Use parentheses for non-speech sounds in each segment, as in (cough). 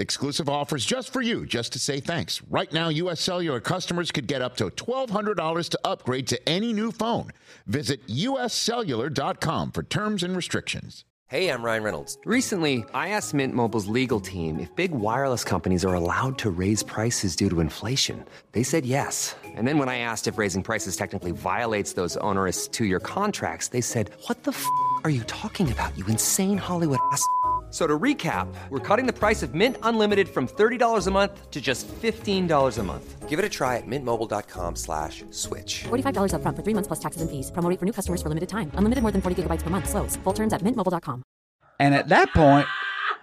Exclusive offers just for you, just to say thanks. Right now, U.S. Cellular customers could get up to $1,200 to upgrade to any new phone. Visit uscellular.com for terms and restrictions. Hey, I'm Ryan Reynolds. Recently, I asked Mint Mobile's legal team if big wireless companies are allowed to raise prices due to inflation. They said yes. And then when I asked if raising prices technically violates those onerous two year contracts, they said, What the f are you talking about, you insane Hollywood ass? F- So to recap, we're cutting the price of Mint Unlimited from $30 a month to just $15 a month. Give it a try at mintmobile.com slash switch. $45 upfront for three months plus taxes and fees. Promo for new customers for limited time. Unlimited more than 40 gigabytes per month. Slows. Full terms at mintmobile.com. And at that point,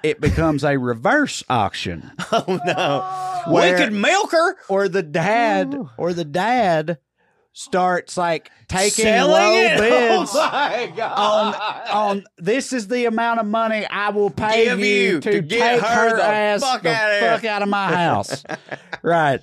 it becomes a reverse auction. (laughs) Oh no. Where- Wicked milker. Or the dad, or the dad starts like taking Selling low it. bids (laughs) Oh my god. on on this is the amount of money I will pay Give you to, to get take her her, the ass fuck the here. fuck out of my house. (laughs) right.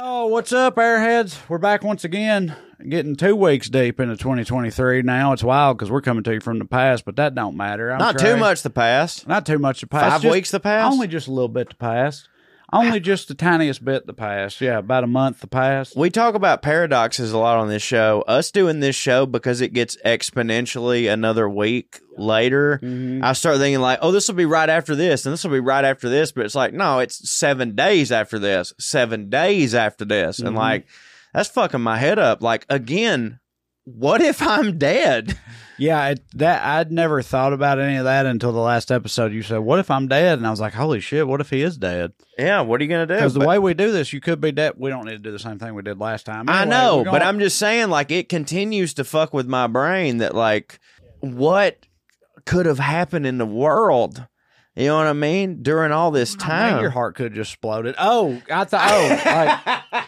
Oh, what's up, airheads? We're back once again, getting two weeks deep into 2023. Now it's wild because we're coming to you from the past, but that don't matter. I'm Not too much the past. Not too much the past. Five Just- weeks the past. Only just a little bit the past. Only just the tiniest bit the past. Yeah, about a month the past. We talk about paradoxes a lot on this show. Us doing this show because it gets exponentially another week later. Mm-hmm. I start thinking like, oh, this will be right after this, and this will be right after this. But it's like, no, it's seven days after this, seven days after this, and Mhm. like, that's fucking my head up. Like again, what if I'm dead? Yeah, it, that I'd never thought about any of that until the last episode. You said, "What if I'm dead?" And I was like, "Holy shit! What if he is dead?" Yeah, what are you gonna do? Because the But- way we do this, you could be dead. We don't need to do the same thing we did last time. I know, but I'm just saying, like, it continues to fuck with my brain that, like, what could have happened in the world? You know what I mean? During all this time. your heart could have just exploded. Oh, I thought. Oh, (laughs) like,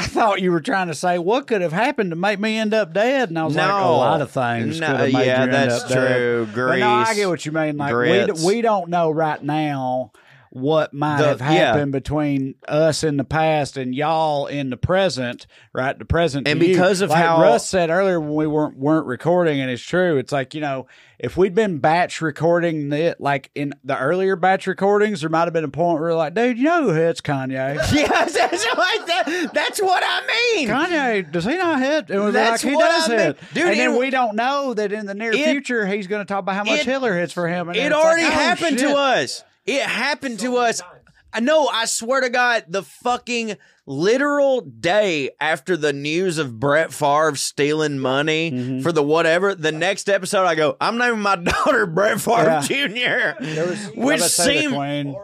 I thought you were trying to say what could have happened to make me end up dead, and I was like, a lot of things No, could have made yeah, you end that's up dead. true. But no, I get what you mean. Like grits. we we don't know right now what might The- have yeah. happened between us in the past and y'all in the present, right? The present, And you. because of like how- Russ said earlier when we weren't weren't recording, and it's true. It's like you know, if we'd been batch recording it, like in the earlier batch recordings, there might have been a point where we're like, dude, you know who hits Kanye? (laughs) yes, that's, like that. that's what I mean. Kanye, does he not hit? It was That's like he does I mean. hit, Dude, and then we don't know that in the near it- future he's going to talk about how much it- Hitler hits for him. And It it's like, already oh, happened shit. to us. It happened to us. I know, I swear to God, the fucking literal day after the news of Brett Favre stealing money Mm-hmm. for the whatever, the next episode I go, I'm naming my (laughs) daughter Brett Favre Yeah. Jr. There was, Which I the seemed, Queen, the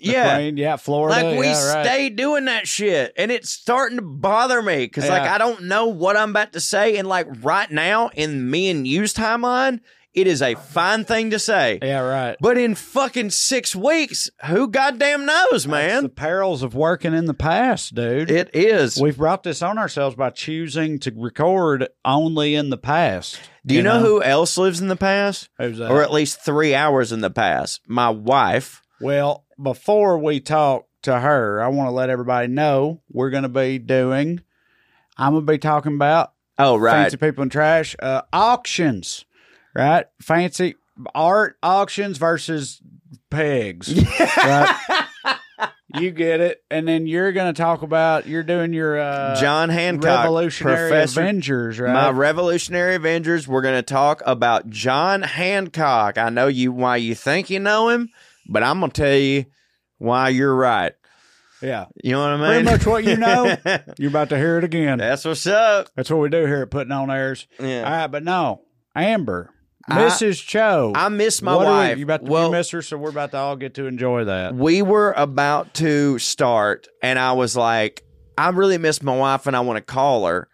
yeah. Queen, yeah, Florida. Like we yeah, right. stay doing that shit, and it's starting to bother me because like I don't know what I'm about to say, and like right now in me and you's timeline, it is a fine thing to say. Yeah, right. But in fucking six weeks, who goddamn knows, man? It's the perils of working in the past, dude. It is. We've brought this on ourselves by choosing to record only in the past. Do you, know, who else lives in the past? Who's that? Or at least three hours in the past? My wife. Well, before we talk to her, I want to let everybody know we're going to be doing. I'm going to be talking about Oh, right. fancy people and trash uh, auctions, right? Fancy art auctions versus pegs. (laughs) right? You get it, and then you're going to talk about you're doing your uh, John Hancock, Revolutionary Professor- Avengers, right? My Revolutionary Avengers. We're going to talk about John Hancock. I know you why you think you know him, but I'm going to tell you why you're right. yeah, You know what I mean? pretty much what you know. (laughs) You're about to hear it again. That's what's up. That's what we do here at Putting On Airs. Yeah. All right, but no, Amber, Mrs. Cho. I miss my what are we- wife. you about to well, you miss her, so we're about to all get to enjoy that. we were about to start, and I was like, I really miss my wife, and I want to call her.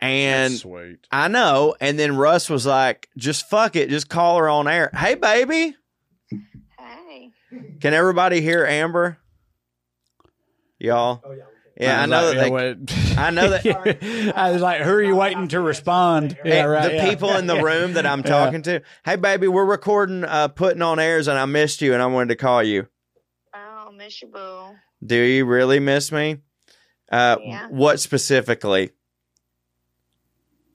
And sweet. I know. And then Russ was like, just fuck it, just call her on air. Hey, baby. Hey. Can everybody hear Amber? Y'all? Oh, yeah. Yeah, (laughs) I know that (laughs) Yeah, they, I know that- I was like, who are you waiting to respond? Yeah, Hey, right. the yeah. people in the (laughs) room that I'm Yeah. talking to. Hey, baby, we're recording, uh, putting on airs, and I missed you, and I wanted to call you. Oh, miss you, boo. Do you really miss me? Uh, Yeah. What specifically?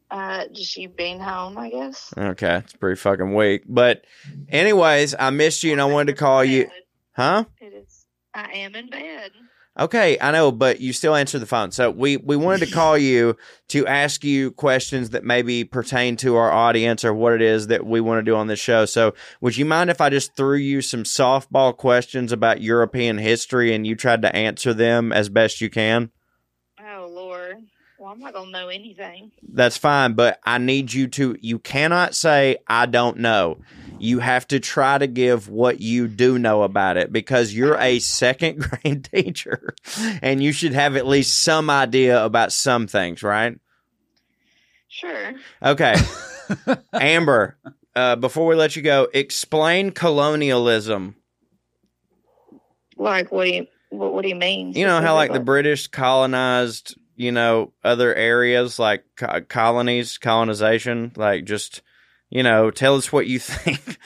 Uh, just you being home, I guess. Okay, it's pretty fucking weak. But, anyways, I missed you, and I wanted to call you. Huh? It is. I am in bed. Okay, I know, but you still answer the phone. So we we wanted to call you to ask you questions that maybe pertain to our audience or what it is that we want to do on this show. So would you mind if I just threw you some softball questions about European history and you tried to answer them as best you can? Lord. Well, I'm not gonna know anything. That's fine, but I need you to you cannot say I don't know. You have to try to give what you do know about it because you're a second (laughs) grade teacher and you should have at least some idea about some things, right? Sure. Okay. (laughs) Amber, uh, before we let you go, explain colonialism. Like, what do you what, what do you mean? You know how like the? British colonized, you know, other areas like co- colonies, colonization, like just, you know, tell us what you (laughs) think.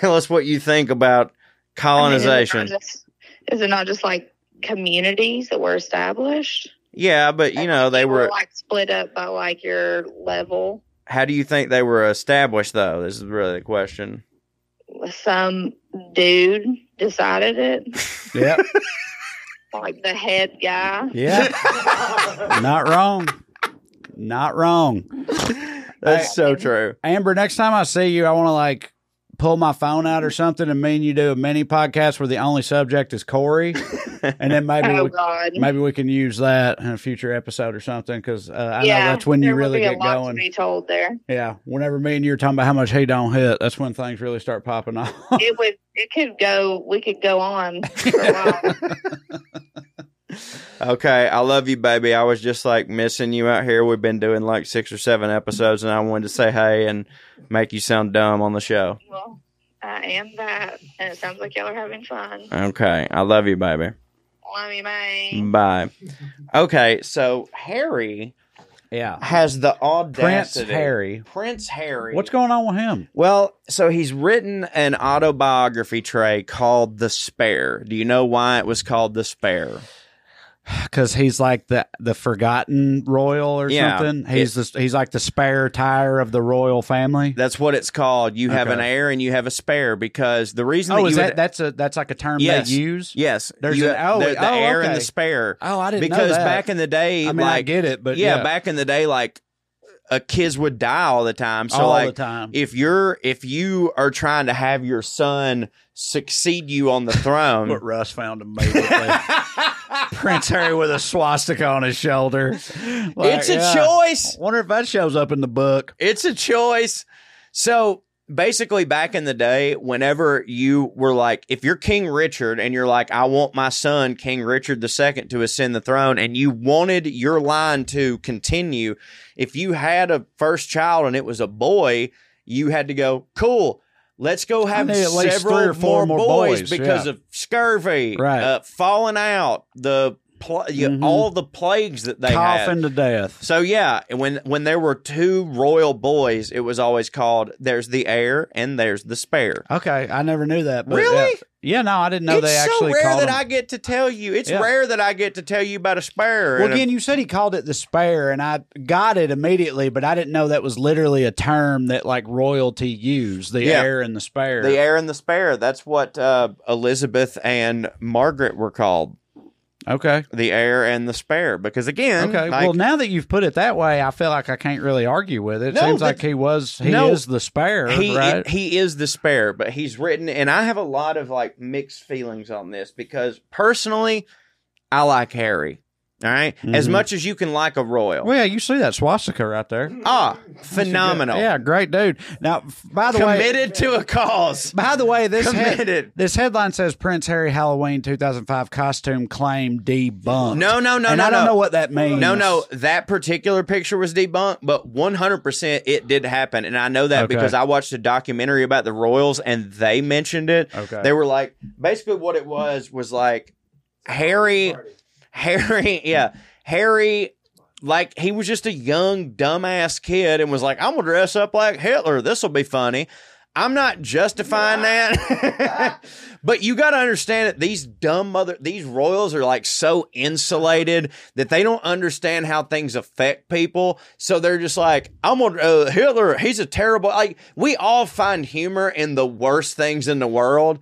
tell us what you think about I mean, is it colonization. just- Is it not just like communities that were established? yeah, but you know, they You were like split up by like your level. how do you think they were established though? This is really the question. Some dude decided it, Yeah. (laughs) like the head guy. Yeah. (laughs) Not wrong. Not wrong. That's so true. Amber, next time I see you, I want to like pull my phone out or something and me and you do a mini podcast where the only subject is Corey. and then maybe (laughs) Oh we, God. maybe we can use that in a future episode or something because uh, I yeah, know that's when you really get going. To be told there, Yeah. Whenever me and you are talking about how much he don't hit, that's when things really start popping off. it would. It could go. We could go on for a while. (laughs) Okay, I love you, baby. I was just like missing you out here. We've been doing like six or seven episodes, and I wanted to say hey and make you sound dumb on the show. well, I am that, and it sounds like y'all are having fun. Okay, I love you, baby. Love you, man. Bye. Okay, so Harry yeah. has the odd Prince. Harry. Prince Harry. What's going on with him? Well, so he's written an autobiography, Trae, called The Spare. Do you know why it was called The Spare? (sighs) Because he's like the the forgotten royal or Yeah, something. He's the, he's like the spare tire of the royal family. That's what it's called. You have Okay. an heir and you have a spare because the reason oh, that is you that would- that's a that's like a term Yes. they use? Yes, There's you, an- oh, the, the oh, heir and the spare. Oh, I didn't know that. because back in the day, I mean, like I get it, but yeah, yeah, back in the day, like A kids would die all the time. So all like, the time. if you're if you are trying to have your son succeed you on the (laughs) throne, what Russ found immediately. (laughs) Prince (laughs) Harry with a swastika on his shoulder. Like, it's a yeah. choice. Wonder if that shows up in the book. It's a choice. So basically, back in the day, whenever you were like, if you're King Richard and you're like, I want my son, King Richard II, to ascend the throne, and you wanted your line to continue, if you had a first child and it was a boy, you had to go, cool. Let's go have need at least several or four more, more boys, boys, because yeah. of scurvy, Right. uh, falling out, the pl- Mhm. all the plagues that they had. Coughing to death. So yeah, when when there were two royal boys, it was always called "There's the heir and there's the spare." Okay, I never knew that. But Really? Yeah, Yeah, no, I didn't know it's they actually. It's so rare that them. I get to tell you. It's Yeah. rare that I get to tell you about a spare. Well, and a- again, you said he called it the spare, and I got it immediately, but I didn't know that was literally a term that like royalty used the Yeah. heir and the spare. the heir and the spare. That's what uh, Elizabeth and Margaret were called. Okay. The heir and the spare. Because again, Okay. like- well, now that you've put it that way, I feel like I can't really argue with it. It No, seems like he was he No. is the spare, he right? he is the spare, but he's written, and I have a lot of like mixed feelings on this because personally, I like Harry. All right? as much as you can like a royal. Well, yeah, you see that swastika right there. ah, phenomenal. Yeah, great dude. Now, by the way, Committed to a cause. By the way, this head- Committed. this headline says Prince Harry Halloween 2005 costume claim debunked. No, no, no, and no, I don't no. know what that means. No, no, that particular picture was debunked, but 100% it did happen. And I know that Okay. because I watched a documentary about the Royals and they mentioned it. Okay. They were like, basically, what it was was like Harry, Harry, yeah, Harry. Like he was just a young dumbass kid and was like, "I'm gonna dress up like Hitler. This will be funny." I'm not justifying that, (laughs) but you got to understand that these dumb mother, these royals are like so insulated that they don't understand how things affect people. So they're just like, I'm gonna uh, Hitler. He's a terrible. Like we all find humor in the worst things in the world.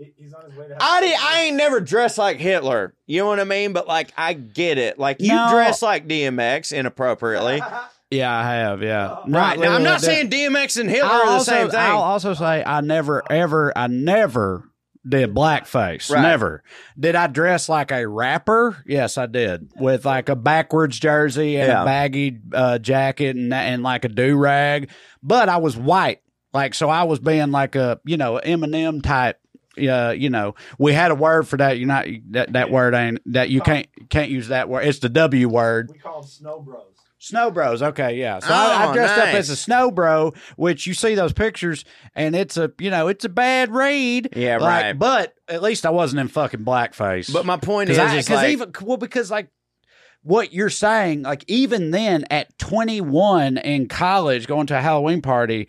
I did, I ain't never dressed like Hitler. You know what I mean? But like, I get it. Like you No. dress like DMX inappropriately, (laughs) Yeah, I have. Yeah, right? Now I'm not that- saying DMX and Hitler I'll are the also, same thing. I'll also say I never, ever, I never did blackface. Right. Never. Did I dress like a rapper? Yes, I did. With like a backwards jersey and Yeah. a baggy uh, jacket and, and like a do rag. But I was white. Like, so I was being like a, you know, Eminem type. Uh, you know, we had a word for that. You're not that that word ain't that you can't can't use that word. It's the W word. We call them snow bros. Snow Bros. Okay, yeah. So I, I Oh, dressed up nice. as a snow bro, which you see those pictures, and it's a you know it's a bad read. Yeah, Like, right. But at least I wasn't in fucking blackface. But my point is, because like, even well because like what you're saying, like even then at 21 in college, going to a Halloween party,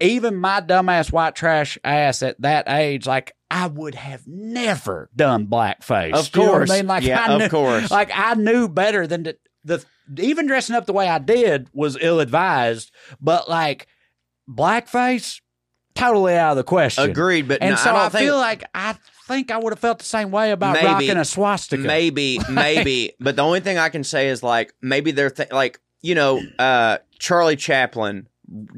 even my dumbass white trash ass at that age, like. I would have never done blackface. Of You know course. I mean, like Yeah, I of knew, course. like I knew better than to, the even dressing up the way I did was ill advised, but like blackface, totally out of the question. agreed, but And no, so I I, feel like I think I would have felt the same way about Maybe. rocking a swastika. maybe, (laughs) maybe. but the only thing I can say is like maybe they're th- like you know, uh, Charlie Chaplin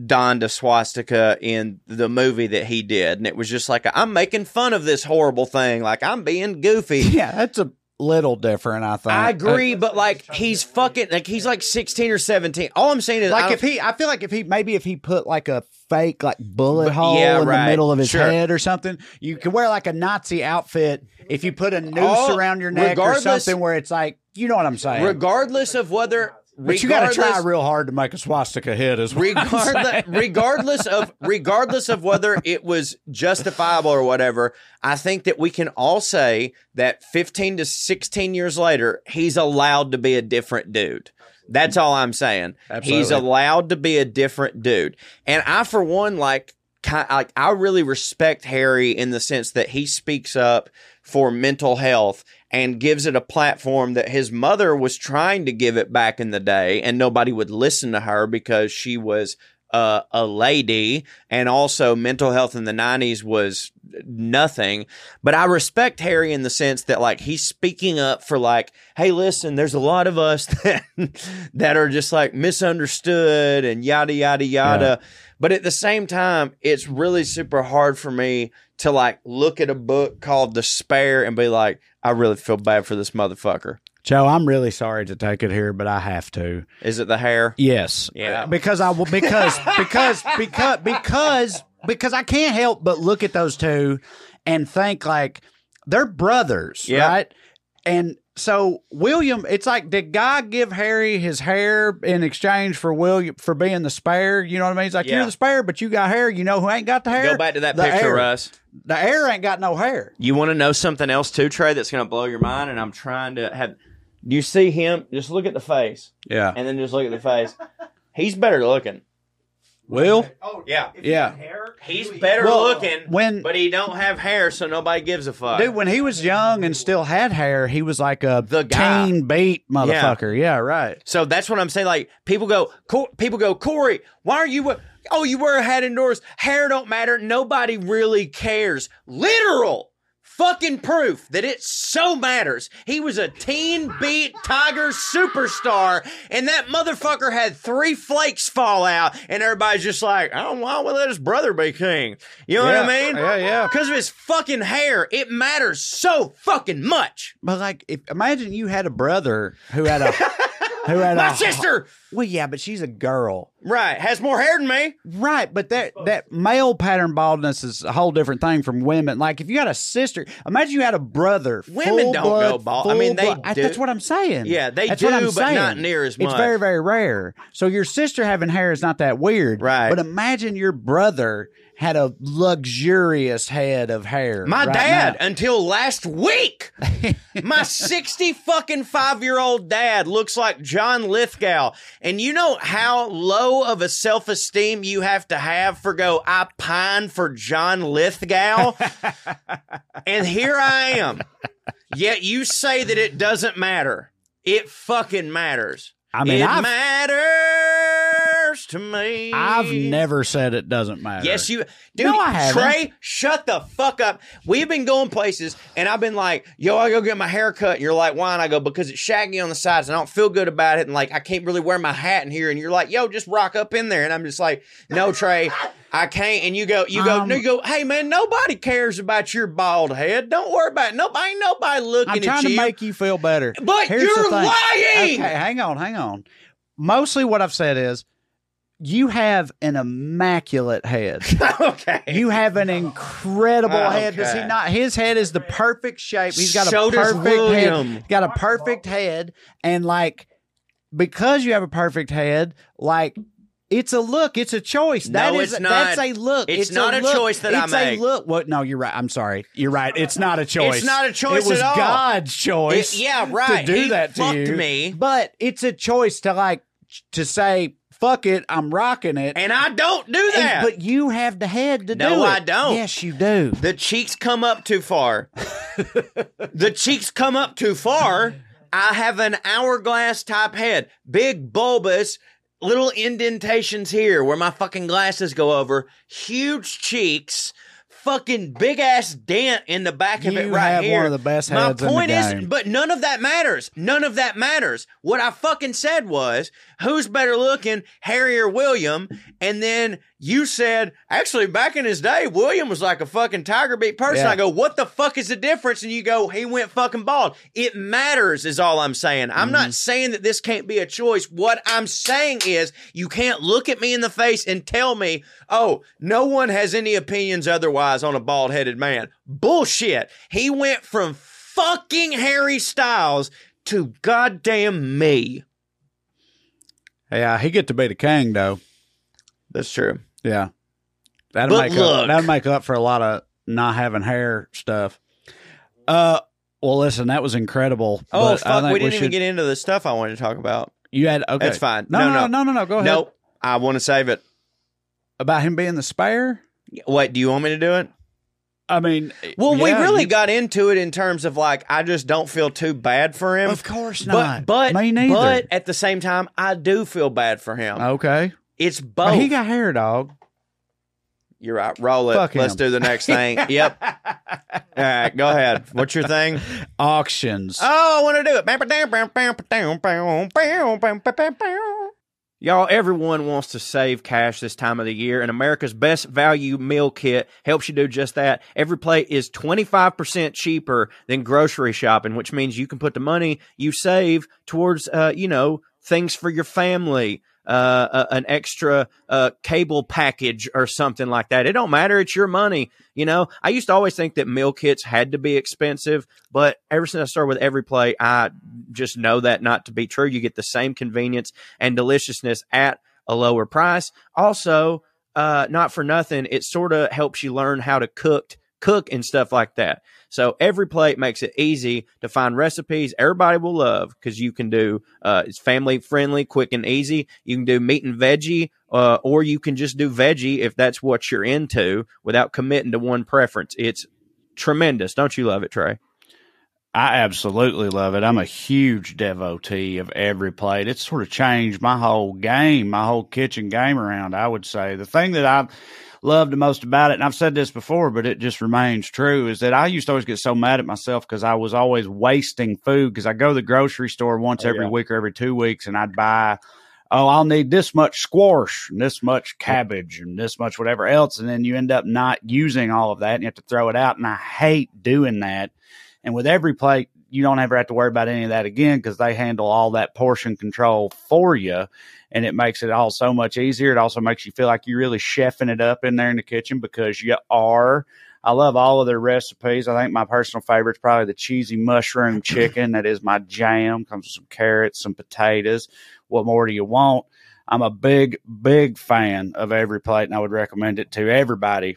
donned a swastika in the movie that he did, and it was just like I'm making fun of this horrible thing, like I'm being goofy. (laughs) Yeah, that's a little different. I think. I uh, agree, but like he's fucking like he's like 16 or 17. All I'm saying is Like if he, I feel like if he maybe if he put like a fake like bullet But- hole yeah, in right. the middle of his Sure. head or something, you could wear like a Nazi outfit if you put a noose Oh, around your neck or something where it's like you know what I'm saying. regardless of whether but you got to try real hard to make a swastika hit as well. regardless regardless of (laughs) regardless of whether it was justifiable or whatever i think that we can all say that 15 to 16 years later he's allowed to be a different dude. That's all i'm saying. He's allowed to be a different dude. And i for one like ki- like i really respect harry in the sense that he speaks up for mental health and gives it a platform that his mother was trying to give it back in the day and nobody would listen to her because she was uh, a lady and also mental health in the 90s was nothing. But i respect harry in the sense that like he's speaking up for like hey listen there's a lot of us (laughs) that that are just like misunderstood and yada yada yada but at the same time it's really super hard for me to like look at a book called despair and be like i really feel bad for this motherfucker Joe, I'm really sorry to take it here, but I have to. is it the hair Yes. Yeah. Uh, because I will because (laughs) because because because because I can't help but look at those two and think like they're brothers, Yeah. right? And so William, it's like did God give Harry his hair in exchange for William for being the spare? You know what I mean? He's like, Yeah. you're the spare, but you got hair. You know who ain't got the hair? go back to that The picture heir. russ The heir ain't got no hair. You want to know something else too, Trae? That's going to blow your mind, and I'm trying to have. You see him? Just look at the face, Yeah. and then just look at the face. He's better looking. Will? Oh, Yeah. if Yeah. you hair, He's better Well, looking, when- but he don't have hair, so nobody gives a fuck. Dude, when he was young and still had hair, he was like a The guy. teen beat motherfucker. Yeah, right. So that's what I'm saying. Like people go, Co- people go, Corey, why are you? Oh, you wear a hat indoors. Hair don't matter. Nobody really cares. Literal. Fucking proof that it so matters. He was a teen beat Tiger superstar, and that motherfucker had three flakes fall out, and everybody's just like, oh, why would let his brother be king? You know what I mean? yeah, yeah. Because of his fucking hair. It matters so fucking much. But like, if imagine you had a brother who had a (laughs) who had My a sister, Well, yeah, but she's a girl, right, has more hair than me. right? But that that male pattern baldness is a whole different thing from women. Like if you had a sister, imagine you had a brother. Women don't full-blood, go bald. I mean, they I- do. That's what I'm saying. Yeah, they That's what I'm do, but saying. not near as much. It's very very rare. So your sister having hair is not that weird, Right. But imagine your brother had a luxurious head of hair. My right dad, now. until last week, (laughs) my 60 fucking five year old dad looks like John Lithgow. And you know how low of a self esteem you have to have for go, I pine for John Lithgow? (laughs) and here I am. Yet you say that it doesn't matter. It fucking matters. I mean, it I've- matters to me. I've never said it doesn't matter. Yes, you, dude. No, I haven't. Trae, shut the fuck up. We've been going places, and I've been like, "Yo, I go get my hair cut." And you're like, "Why?" And I go, "Because it's shaggy on the sides, and I don't feel good about it, and like I can't really wear my hat in here." And you're like, "Yo, just rock up in there." And I'm just like, "No, Trae." I can't, and you go, you go, Um, you go. Hey, man, nobody cares about your bald head. Don't worry about it. Nobody, ain't nobody looking at you. I'm trying you. to make you feel better. But Here's you're lying! Okay, hang on, hang on. Mostly what I've said is you have an immaculate head. (laughs) okay, You have an incredible oh, head. Does he not? His head is the perfect shape. He's got So a perfect William. head. Got a perfect head, and like because you have a perfect head, like. It's a look. It's a choice. No, That is it's not. that's a look. It's a not a look. choice that I it's a look. What? No, you're right. I'm sorry. You're right. It's not a choice. It's not a choice It was at all. God's choice. It- yeah, right. To do He that to fucked you, me. but it's a choice to like to say fuck it. I'm rocking it. and I don't do And- that. but you have the head to No, do it. No, I don't. Yes, you do. The cheeks come up too far. (laughs) the cheeks come up too far. I have an hourglass type head, big bulbous, little indentations here where my fucking glasses go over, huge cheeks. Fucking big ass dent in the back of it right have here. one of the best My heads in the point is, but none of that matters. None of that matters. What I fucking said was, who's better looking, Harry or William? And then you said, actually, back in his day, William was like a fucking tiger beat person. Yeah. I go, what the fuck is the difference? And you go, he went fucking bald. It matters, is all I'm saying. I'm Mm-hmm. not saying that this can't be a choice. What I'm saying is, you can't look at me in the face and tell me, oh, no one has any opinions otherwise on a bald headed man. Bullshit. He went from fucking Harry Styles to goddamn me. Yeah, he get to be the king though. That's true. Yeah, that'll But make look. up. That'll make up for a lot of not having hair stuff. Uh, well, listen, that was incredible. Oh but I fuck, think we didn't even should- get into the stuff I wanted to talk about. You had okay. That's fine. No, No, no, no, no. no, no. Go ahead. Nope. I want to save it. About him being the spare. Wait, do you want me to do it? I mean, Well, we really you- got into it in terms of like I just don't feel too bad for him. Of course not. but Me neither. but at the same time, I do feel bad for him. Okay. It's But both. he got hair, dog. You're right. Roll it. Fuck Let's him. do the next thing. (laughs) yep. All right, go ahead. What's your thing? Auctions. Oh, I want to do it. Y'all, everyone wants to save cash this time of the year, and America's best value meal kit helps you do just that. Every plate is 25% cheaper than grocery shopping, which means you can put the money you save towards, uh, you know, things for your family, uh, an extra uh, cable package or something like that. It don't matter. It's your money. You know, I used to always think that meal kits had to be expensive, but ever since I started with every plate, I just know that not to be true. You get the same convenience and deliciousness at a lower price. Also, uh, not for nothing, it sort of helps you learn how to cook, cook and stuff like that. So every plate makes it easy to find recipes everybody will love because you can do uh, it's family friendly, quick and easy. You can do meat and veggie, uh, or you can just do veggie if that's what you're into without committing to one preference. It's tremendous. Don't you love it, Trae? I absolutely love it. I'm a huge devotee of every plate. It's sort of changed my whole game, my whole kitchen game around, I would say. The thing that I love the most about it, and I've said this before, but it just remains true, is that I used to always get so mad at myself because I was always wasting food because I go to the grocery store once Oh, every yeah. week or every two weeks, and I'd buy. Oh, I'll need this much squash and this much cabbage and this much whatever else. And then you end up not using all of that and you have to throw it out. And I hate doing that. And with every plate, you don't ever have to worry about any of that again because they handle all that portion control for you. And it makes it all so much easier. It also makes you feel like you're really chefing it up in there in the kitchen because you are. I love all of their recipes. I think my personal favorite is probably the cheesy mushroom (clears throat) chicken. That is my jam. Comes with some carrots, some potatoes. What more do you want? I'm a big, big fan of every plate, and I would recommend it to everybody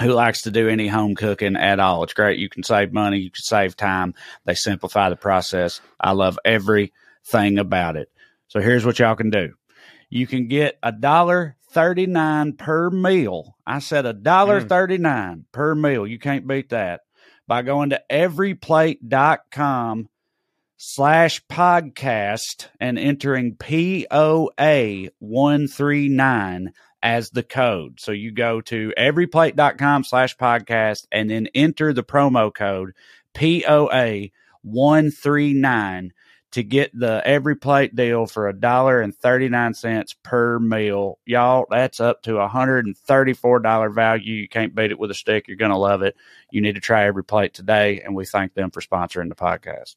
who likes to do any home cooking at all. It's great. You can save money, you can save time. They simplify the process. I love everything about it. So here's what y'all can do. You can get a dollar thirty nine per meal. I said a dollar mm. thirty nine per meal. You can't beat that by going to everyplate.com slash podcast and entering POA one three nine as the code. So you go to everyplate.com slash podcast and then enter the promo code POA one three nine to get the every plate deal for a dollar and thirty nine cents per meal. Y'all, that's up to a hundred and thirty four dollar value. You can't beat it with a stick. You're gonna love it. You need to try every plate today, and we thank them for sponsoring the podcast.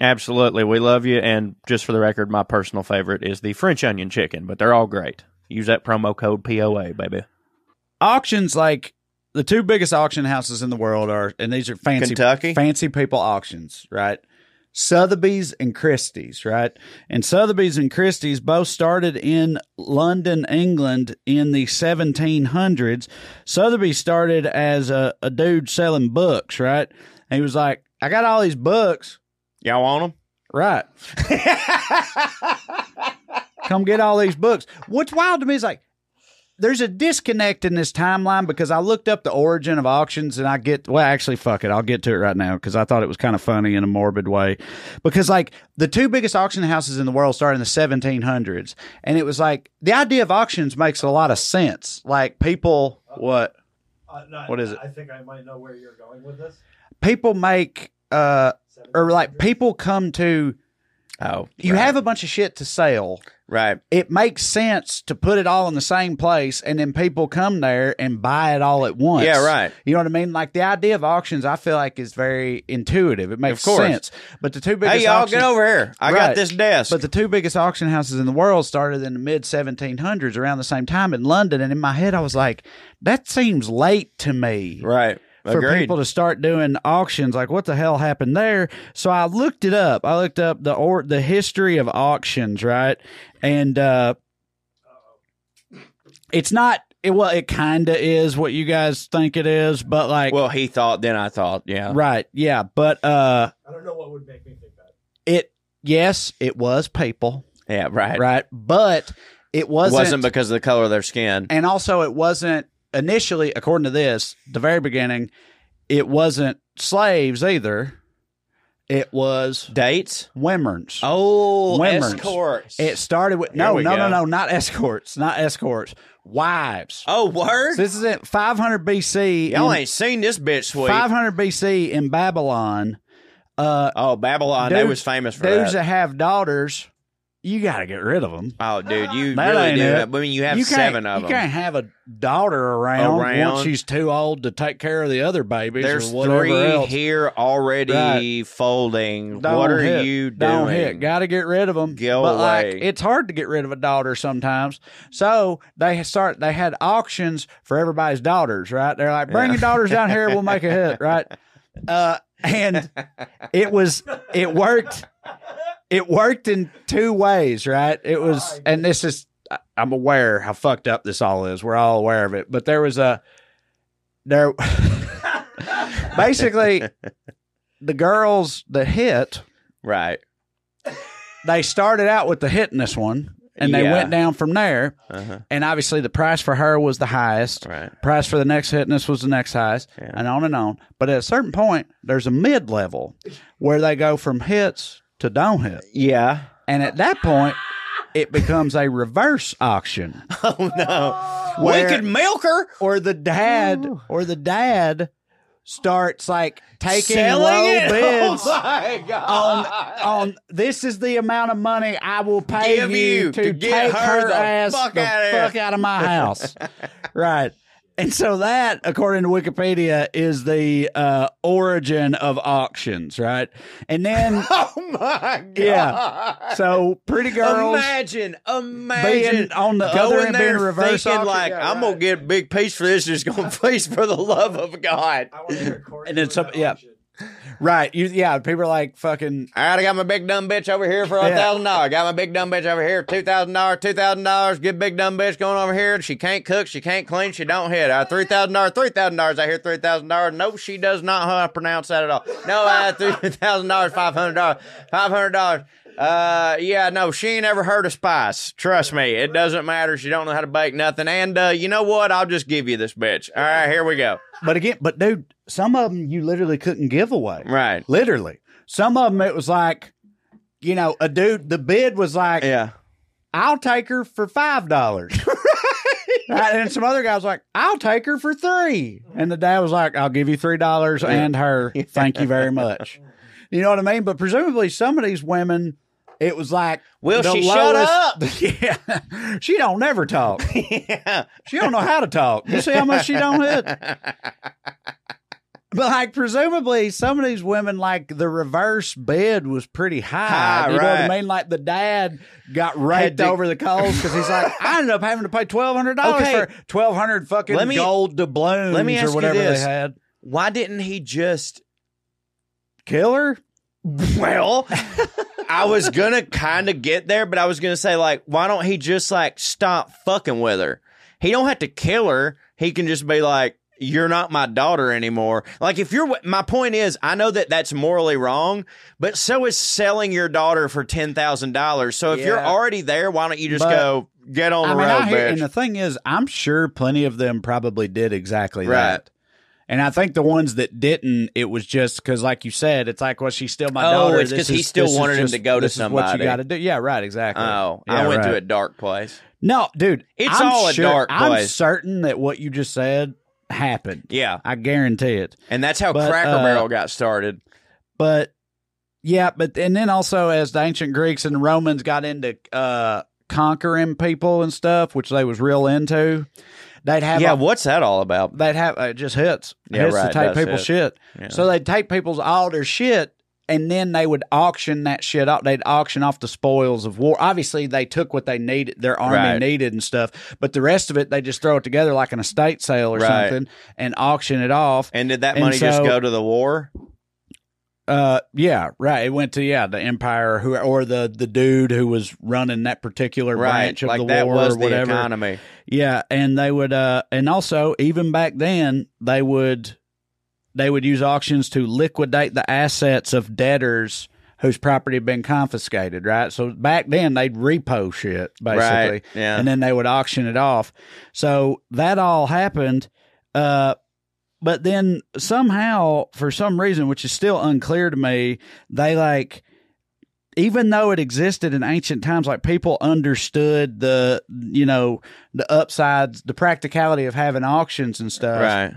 Absolutely. We love you. And just for the record, my personal favorite is the French onion chicken, but they're all great. Use that promo code POA, baby. auctions like the two biggest auction houses in the world are and these are fancy Kentucky? fancy people auctions right sotheby's and christie's right and sotheby's and christie's both started in london england in the 1700s sotheby's started as a, a dude selling books right and he was like i got all these books Y'all want them? Right. Come get all these books. What's wild to me is like there's a disconnect in this timeline because I looked up the origin of auctions and I get well actually fuck it I'll get to it right now because I thought it was kind of funny in a morbid way because like the two biggest auction houses in the world started in the 1700s and it was like the idea of auctions makes a lot of sense like people what What is it? I think I might know where you're going with this. people make uh or like people come to Oh, you right. have a bunch of shit to sell right. it makes sense to put it all in the same place and then people come there and buy it all at once. Yeah, right. You know what I mean? Like the idea of auctions, I feel like is very intuitive. It makes sense. But the two biggest Hey, y'all, get over here. I Right. got this desk. But the two biggest auction houses in the world started in the mid 1700s around the same time in London. And in my head, I was like, that seems late to me right. For Agreed. people to start doing auctions. Like, what the hell happened there? So I looked it up. I looked up the or the history of auctions, right? And uh, it's not. It, well, it kind of is what you guys think it is, but like, well, he thought, then I thought, yeah. right? Yeah, but uh, I don't know what would make me think that. it. Yes, it was people, Yeah, right. right? But it It wasn't. wasn't because of the color of their skin. and also it wasn't initially according to this the very beginning it wasn't slaves either it was Dates? women's Oh, Women's. escorts. it started with Here no we no no no not escorts not escorts wives oh, word? so this is at 500 bc Y'all in- ain't seen this bitch sweep. 500 bc in babylon uh oh, Babylon. they was famous for dudes that. that have daughters you got to get rid of them Oh, dude, you That really ain't do. it. I mean, you have you can't- seven of them. you them. can't have a daughter around, Around. once she's too old to take care of the other babies There's or whatever three else. here already Right. folding. Don't what are hit. you doing? Don't hit. Got to get rid of them. Go but away. like, it's hard to get rid of a daughter sometimes. So they start. They had auctions for everybody's daughters. Right? They're like, bring your daughters down here. We'll make a hit. Right? (laughs) Uh, and it was. It worked. It worked in two ways. Right? It was, and this is. I'm aware how fucked up this all is. We're all aware of it. But there was a. There. (laughs) basically, (laughs) the girls that hit right. they started out with the hit in this one and they Yeah. went down from there Uh-huh. and obviously the price for her was the highest Right. price for the next hitness was the next highest Yeah. and on and on but at a certain point there's a mid level where they go from hits to don't hit Yeah. and at that point it becomes a reverse auction (laughs) Oh no. Where- we could milk her. or the dad or the dad starts like taking Selling low it. (laughs) Oh bids Oh my on god! on this is the amount of money I will pay Give you, to, to get take her her, the ass fuck the here. fuck out of my house. (laughs) right. And so that, according to Wikipedia, is the uh, origin of auctions, right? And then, (laughs) oh my god! Yeah. so pretty girls, Imagine, imagine being on the going other end, there being reverse thinking auction. like Yeah, I'm gonna get a big piece for this. Just gonna (laughs) please for the love of God. I want to record And then some- yeah. Right? You, yeah, people are like fucking All right, I got my big dumb bitch over here for a thousand dollars. Got my big dumb bitch over here, two thousand dollars, two thousand dollars. Good big dumb bitch going over here. She can't cook, she can't clean, she don't hit. Uh, three thousand dollars, three thousand dollars. I hear three thousand dollars. No, she does not how to pronounce that at all. No, uh, three thousand dollars, five hundred dollars, five hundred dollars. Uh, yeah, no, she ain't ever heard of spice. Trust me, it doesn't matter. She don't know how to bake nothing. And uh, you know what? I'll just give you this bitch. All right, here we go. But again, but dude, some of them you literally couldn't give away. Right. Literally. Some of them it was like, you know, a dude, the bid was like, Yeah. I'll take her for $5. (laughs) Right, And some other guy was like, I'll take her for three. And the dad was like, I'll give you $3 and her. (laughs) Thank you very much. You know what I mean? But presumably some of these women, it was like, Will she shut up? (laughs) Yeah. She don't never talk. (laughs) yeah. She don't know how to talk. You see how much she don't hit? But like presumably some of these women like the reverse bid was pretty high. High, you know what I mean? Like the dad got raped to- over the coals because he's like, I ended up having to pay twelve hundred dollars (laughs) Okay. for twelve hundred fucking Let me- gold doubloons let me ask or you whatever this. they had. Why didn't he just Kill her? Well, I was gonna kind of get there, but I was gonna say like, why don't he just like stop fucking with her? He don't have to kill her. He can just be like, "You're not my daughter anymore." Like if you're, my point is, I know that that's morally wrong, but so is selling your daughter for ten thousand dollars. So if you're already there, why don't you just But- go get on I the mean, road, I hear, bitch? and the thing is, I'm sure plenty of them probably did exactly Right. that. And I think the ones that didn't, it was just because, like you said, it's like, well, she's still my Oh, daughter. it's This 'cause he still wanted him to go to is what you got to do. Yeah, right, exactly. oh, Yeah, I went to a dark place. No, dude, It's I'm all a sure- dark I'm certain that what you just said happened. Yeah, I guarantee it. and that's how But, Cracker uh, Barrel got started. But yeah, but and then also as the ancient Greeks and Romans got into uh conquering people and stuff, which they was real into, they'd have Yeah, a- what's that all about? they'd have uh, it just hits. Yeah, hits right, to take people's it. shit. Yeah. So they'd take people's all their shit and then they would auction that shit off. They'd auction off the spoils of war. Obviously, they took what they needed, their army Right. needed and stuff. But the rest of it, they just throw it together like an estate sale or Right. something and auction it off. And did that money just go to the war? Uh, yeah, right. It went to yeah the empire who or the the dude who was running that particular Right, branch of like the that war was or the whatever. economy. Yeah, and they would uh and also even back then they would they would use auctions to liquidate the assets of debtors whose property had been confiscated, right? So back then they'd repo shit basically. Right, yeah. And then they would auction it off. So that all happened uh but then somehow for some reason which is still unclear to me, they like even though it existed in ancient times, like people understood the, you know, the upsides, the practicality of having auctions and stuff. Right.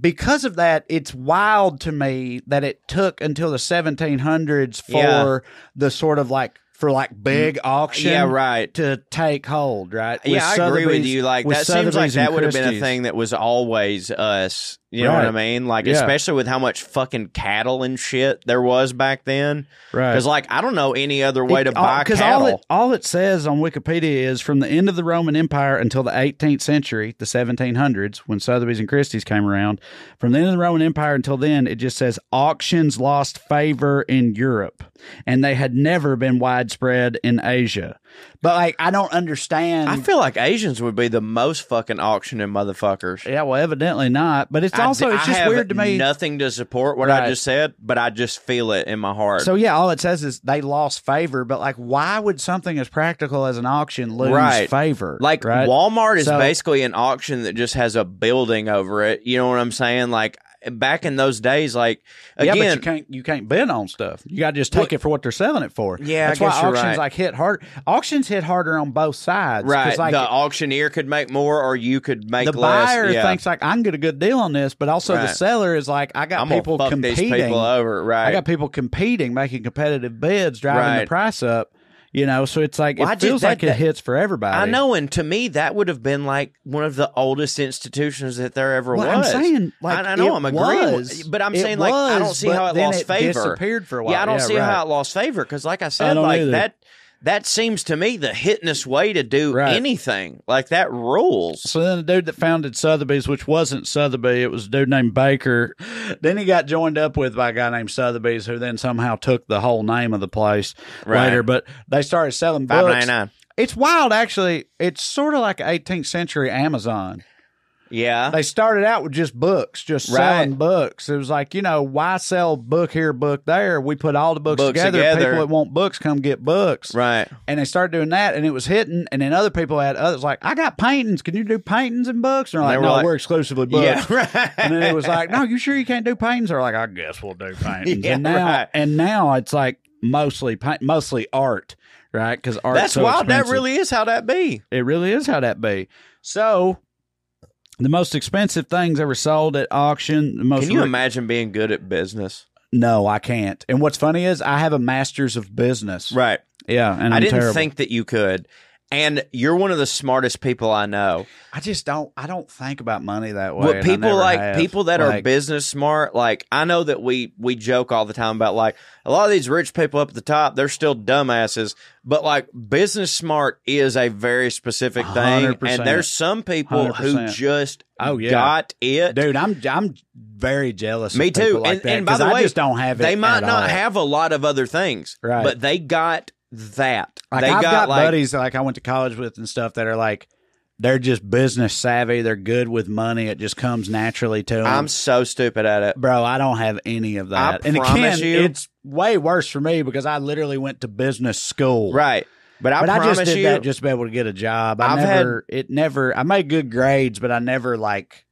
Because of that, it's wild to me that it took until the 1700s for Yeah. the sort of like, for like mm, big auction Yeah, right. to take hold, right? With yeah, I agree with you. Like that seems like that would have been a Christie's. thing that was always us. You know what I mean? Like Yeah. especially with how much fucking cattle and shit there was back then. Right. Because like I don't know any other way to buy because cattle. all it, all it says on Wikipedia is from the end of the Roman Empire until the 18th century, the 1700s, when Sotheby's and Christie's came around. From the end of the Roman Empire until then, it just says auctions lost favor in Europe, and they had never been widespread in Asia. But like, I don't understand. I feel like Asians would be the most fucking auctioning motherfuckers. yeah, well, evidently not. But it's also d- it's I just weird to me. Nothing to support what I just said, but I just feel it in my heart. So yeah, all it says is they lost favor. But like, why would something as practical as an auction lose Right. favor? Like right? Walmart is So- basically an auction that just has a building over it. You know what I'm saying? Like back in those days, like again, yeah, but you can't you can't bid on stuff. You got to just take it for what they're selling it for. Yeah, that's why auctions right. like hit hard. Auctions hit harder on both sides. right? Like the auctioneer could make more, or you could make the less. buyer yeah. thinks like I can get a good deal on this, but also the seller is like I got I'm people competing. people over, right? I got people competing, making competitive bids, driving the price up. You know, so it's like Well, I it just- feels that- like it that- hits for everybody. I know, and to me, that would have been like one of the oldest institutions that there ever Well, I'm saying, like, I, I know I'm agreeing, was. with, but I'm saying like I don't see how it lost it favor. disappeared for a while. Yeah, I don't Yeah, see right. how it lost favor because, like I said, don't like either. that. That seems to me the hitness way to do Right. anything. Like that rules. So then the dude that founded Sotheby's, which wasn't Sotheby, it was a dude named Baker. (laughs) Then he got joined up with by a guy named Sotheby's, who then somehow took the whole name of the place Right. later. But they started selling books. It's wild, actually. It's sort of like 18th century Amazon. Yeah. They started out with just books, just Right. selling books. It was like, you know, why sell book here, book there? We put all the books, Books together. together. People that want books come get books. right. And they started doing that, and it was hitting. And then other people had others like, I got paintings. Can you do paintings and books? And they're like, they were no, like- we're exclusively books. Yeah. Right. And then it was like, no, you sure you can't do paintings? Or like, I guess we'll do (laughs) paintings. Yeah, and now, right. and now it's like mostly paint, mostly art, right? Because art. That's wild. That really is how that be. It really is how that be. So, the most expensive things ever sold at auction. The most Can you re- imagine being good at business? No, I can't. And what's funny is I have a master's of business. Right. Yeah, and I'm I didn't terrible. think that you could. And you're one of the smartest people I know. I just don't. I don't think about money that way. I people like have. people that are business smart, like I know that we we joke all the time about like a lot of these rich people up at the top, they're still dumbasses. But like business smart is a very specific thing, 100%. and there's some people who 100%. just Oh, yeah. got it. dude. I'm I'm very jealous. Me of people too. Like and, that, and by the I way, just don't have it. They might not all. have a lot of other things, Right. But they got that. Like they I've got, like buddies like I went to college with and stuff that are like they're just business savvy. They're good with money. It just comes naturally to them. I'm so stupid at it. Bro, I don't have any of that. I and again, you- it's way worse for me because I literally went to business school. Right. But I but I promise just did you, that just to be able to get a job. I I've never, it never, I made good grades, but I never like,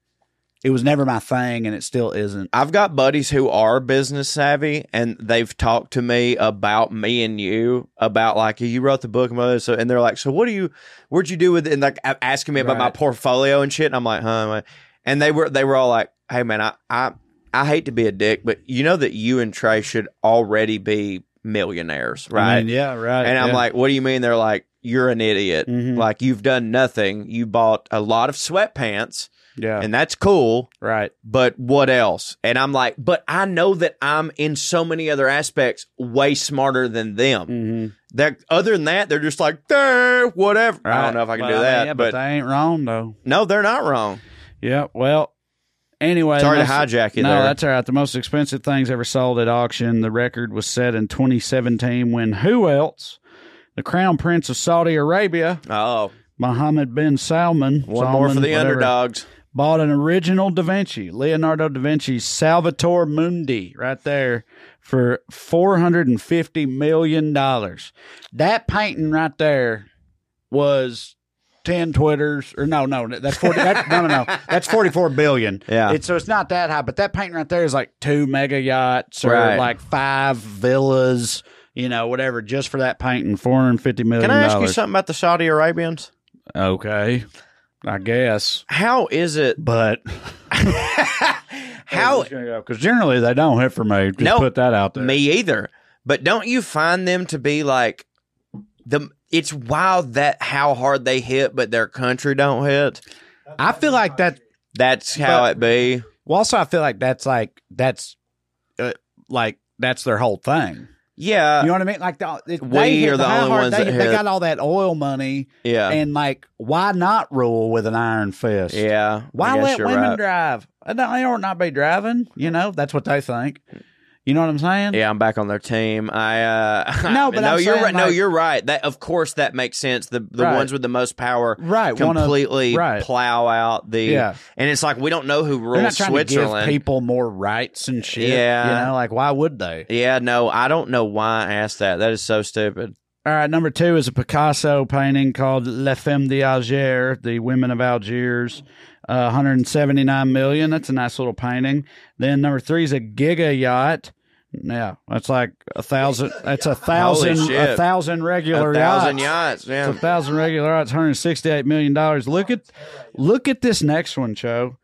it was never my thing, and it still isn't. I've got buddies who are business savvy, and they've talked to me about me and you about like you wrote the book and all this, so and they're like, so what do you, what'd you do with it? And like asking me about my portfolio and shit. And I'm like, huh? And they were they were all like, hey man, I I I hate to be a dick, but you know that you and Trae should already be millionaires, right? I mean, yeah, right. And I'm like, what do you mean? They're like, you're an idiot. Mhm. Like you've done nothing. You bought a lot of sweatpants, yeah, and that's cool right. but what else? And I'm like, but I know that I'm in so many other aspects way smarter than them. Mm-hmm. That other than that, they're just like, "Eh, whatever. I don't know if I can do that, yeah, but, but they ain't wrong though. no, they're not wrong. Yeah, well, anyway. Sorry to hijack you no, there. that's all right. The most expensive things ever sold at auction. The record was set in 2017 when who else? The Crown Prince of Saudi Arabia, Oh, Mohammed bin Salman. one more for the whatever, underdogs. Bought an original Da Vinci, Leonardo da Vinci's Salvator Mundi, right there, for four hundred and fifty million dollars. That painting right there was ten twitters, or no, no, that's forty. that, no, no, no, that's forty-four billion. Yeah. it's so it's not that high, but that painting right there is like two mega yachts or Right. like five villas, you know, whatever, just for that painting, $450 million. Can I ask you something about the Saudi Arabians? Okay, I guess, How is it? but. (laughs) How Because generally they don't hit for me. Just No, put that out there. me either? But don't you find them to be like the? It's wild that how hard they hit, but their country don't hit. I feel like that. That's how it be. Well, also I feel like that's like that's uh, like that's their whole thing. Yeah, You know what I mean? Like the, it, we they are the how only hard ones they, that they got all that oil money, yeah, and like why not rule with an iron fist? yeah. Why let women right. drive? They ought not be driving. You know that's what they think. You know what I'm saying? Yeah, I'm back on their team. I uh (laughs) No, but no, I'm you're right. no, you're right. That of course that makes sense. The the Right. ones with the most power Right. wanna- completely right. plow out the Yeah. And it's like we don't know who rules Switzerland. people more rights and shit. Yeah. You know, like why would they? yeah, no, I don't know why I asked that. That is so stupid. All right, number two is a Picasso painting called Les Femmes d'Alger, the Women of Algiers. Uh, 179 million. That's a nice little painting. Then number three is a Giga yacht. Yeah, that's like a thousand. That's a thousand. A thousand regular a thousand yachts. yachts. Yeah. It's a thousand regular yachts. 168 million dollars. Look at, look at this next one, Joe.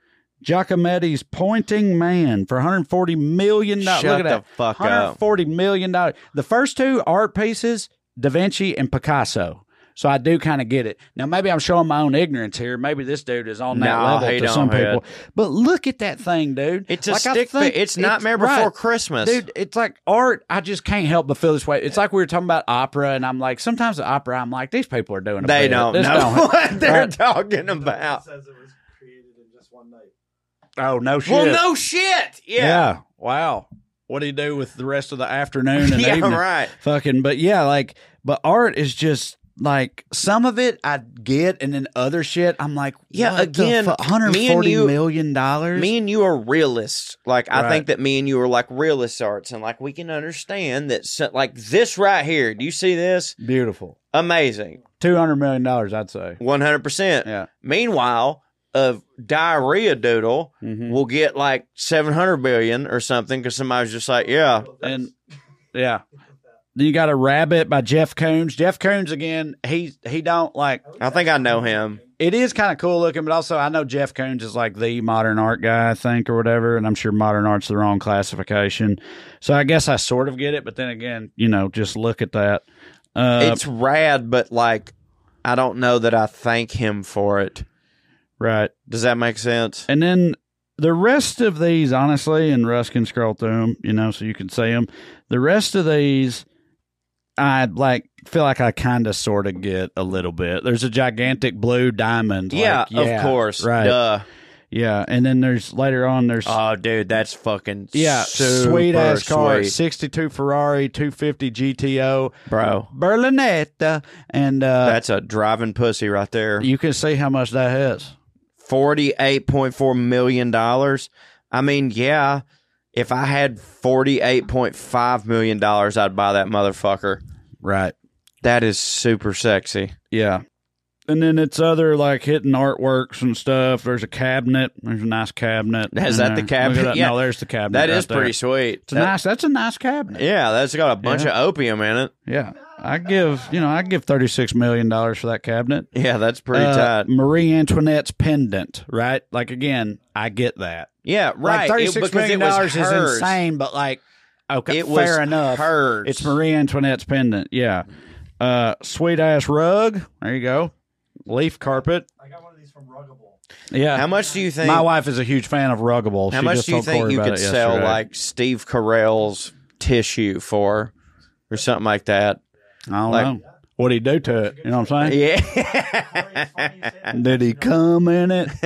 Giacometti's Pointing Man for 140 million dollars. Shut Look at that. the fuck up. 140 million dollars. The first two art pieces, Da Vinci and Picasso. So I do kind of get it. Now maybe I'm showing my own ignorance here. Maybe this dude is on that No, level to some don't, people. But look at that thing, dude. It's a Like, stick think fi- it's Nightmare Before right. Christmas. Dude, it's like art. I just can't help but feel this way. It's like we were talking about opera, and I'm like, sometimes the opera, I'm like, these people are doing a They bit. don't This know don't- (laughs) what they're Right. talking about. says it was created in just one night. Oh no shit. Well, no shit. Yeah. Yeah. Wow. What do you do with the rest of the afternoon and (laughs) Yeah, evening? right. Fucking, but yeah, like, but art is just like some of it I get, and then other shit I'm like, Yeah, again, fu- 140 you- million dollars. Me and you are realists. Like I think that me and you are like realist arts, and like we can understand that. So, like this right here. Do you see this? Beautiful. Amazing. Two hundred million dollars, I'd say. One hundred percent. Yeah. Meanwhile, a diarrhea doodle Mhm. will get like seven hundred billion or something because somebody's just like, yeah, And yeah. Then you got a rabbit by Jeff Koons. Jeff Koons again. He he don't like. I think I know him. It is kind of cool looking, but also I know Jeff Koons is like the modern art guy, I think, or whatever. And I'm sure modern art's the wrong classification. So I guess I sort of get it, but then again, you know, just look at that. Uh, it's rad, but like I don't know that I thank him for it. Right. Does that make sense? And then the rest of these, honestly, and Russ can scroll through them, you know, so you can see them. The rest of these, I like feel like I kind of sort of get a little bit. There's a gigantic blue diamond. Yeah, like, yeah of course. Right. Duh. Yeah, and then there's later on there's oh dude that's fucking yeah sweet ass car sixty two Ferrari two fifty GTO bro Berlinetta and uh, that's a driving pussy right there. You can see how much that is. $48.4 million. I mean, yeah, if I had $48.5 million, I'd buy that motherfucker. Right. That is super sexy. Yeah. And then it's other like hidden artworks and stuff. There's a cabinet. There's a nice cabinet. Is that there. the cabinet? That. Yeah. No, there's the cabinet. That right is there. pretty sweet. It's that, nice. That's a nice cabinet. Yeah, that's got a bunch yeah. of opium in it. Yeah. I give you know I give thirty six million dollars for that cabinet. Yeah, that's pretty Uh, tight. Marie Antoinette's pendant. Right. Like again, I get that. Yeah, right. Like thirty It- six because million it was dollars is insane, but like okay, It fair was enough. hers. It's Marie Antoinette's pendant. Yeah. Uh, sweet ass rug. There you go. Leaf carpet. I got one of these from Ruggable. Yeah. How much do you think? My wife is a huge fan of Ruggable. how She much just do you think Corey you could sell yesterday. like Steve Carell's tissue for, or something like that? I don't like- know. What'd he do to it? You know what I'm saying? Yeah. (laughs) Did he come in it? (laughs)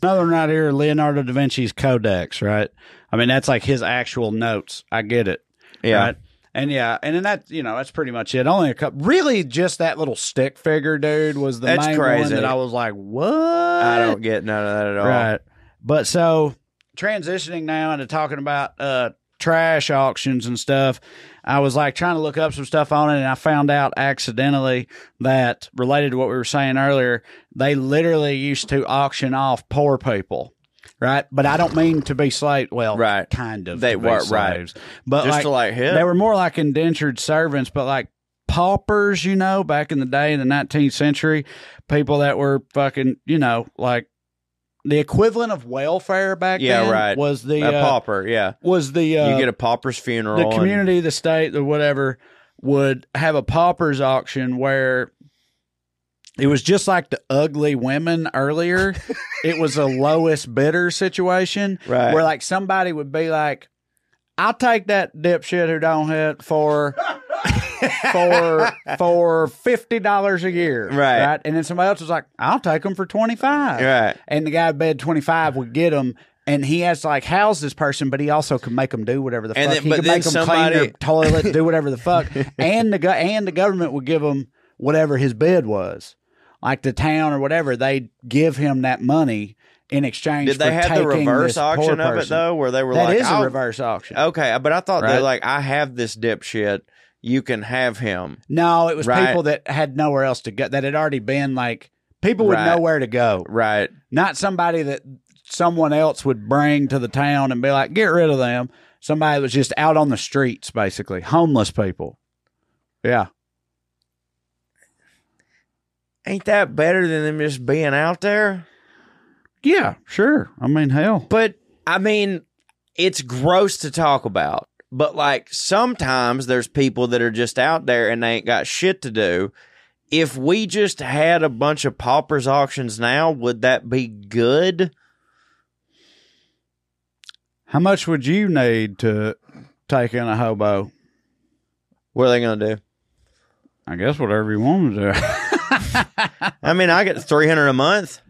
Another one right here, Leonardo da Vinci's Codex, right? I mean, that's like his actual notes. I get it. yeah. Right? And yeah, and then that, you know, that's pretty much it. Only a couple, really just that little stick figure, dude, was the That's main crazy. one that I was like, what? I don't get none of that at all. Right. But so transitioning now into talking about uh trash auctions and stuff, I was like trying to look up some stuff on it and I found out accidentally that related to what we were saying earlier, they literally used to auction off poor people. Right, but I don't mean to be slave. Well, Right. kind of. They were- right. slaves. but Just like, to like hit. they were more like indentured servants, but like paupers, you know, back in the day in the 19th century, people that were fucking, you know, like the equivalent of welfare back Yeah, then right. was the a uh, pauper. Yeah. was the uh, you get a pauper's funeral. the and- community, the state, the whatever would have a paupers auction where it was just like the ugly women earlier. (laughs) it was a lowest bidder situation Right. where like somebody would be like, "I'll take that dipshit who don't hit for." For for fifty dollars a year, Right. And then somebody else was like, "I'll take them for twenty five, Right. And the guy bid twenty five would get them, and he has to like house this person, but he also can make them do whatever the And fuck. then- he can make them somebody- clean their toilet, do whatever the fuck, (laughs) and the and the government would give him whatever his bid was, like the town or whatever. They'd give him that money in exchange. Did they for have the reverse auction of it though, where they were That like, is a reverse auction. Okay, but I thought Right. they're like, I have this dipshit. You can have him. No, it was Right. people that had nowhere else to go. That had already been like people would Right. know where to go. Right. Not somebody that someone else would bring to the town and be like, get rid of them. Somebody that was just out on the streets, basically homeless people. Yeah. Ain't that better than them just being out there? Yeah, sure. I mean, hell. But I mean, it's gross to talk about. But like sometimes there's people that are just out there and they ain't got shit to do. If we just had a bunch of paupers auctions now, would that be good? How much would you need to take in a hobo? What are they going to do? I guess whatever you want to do. (laughs) I mean, I get 300 a month.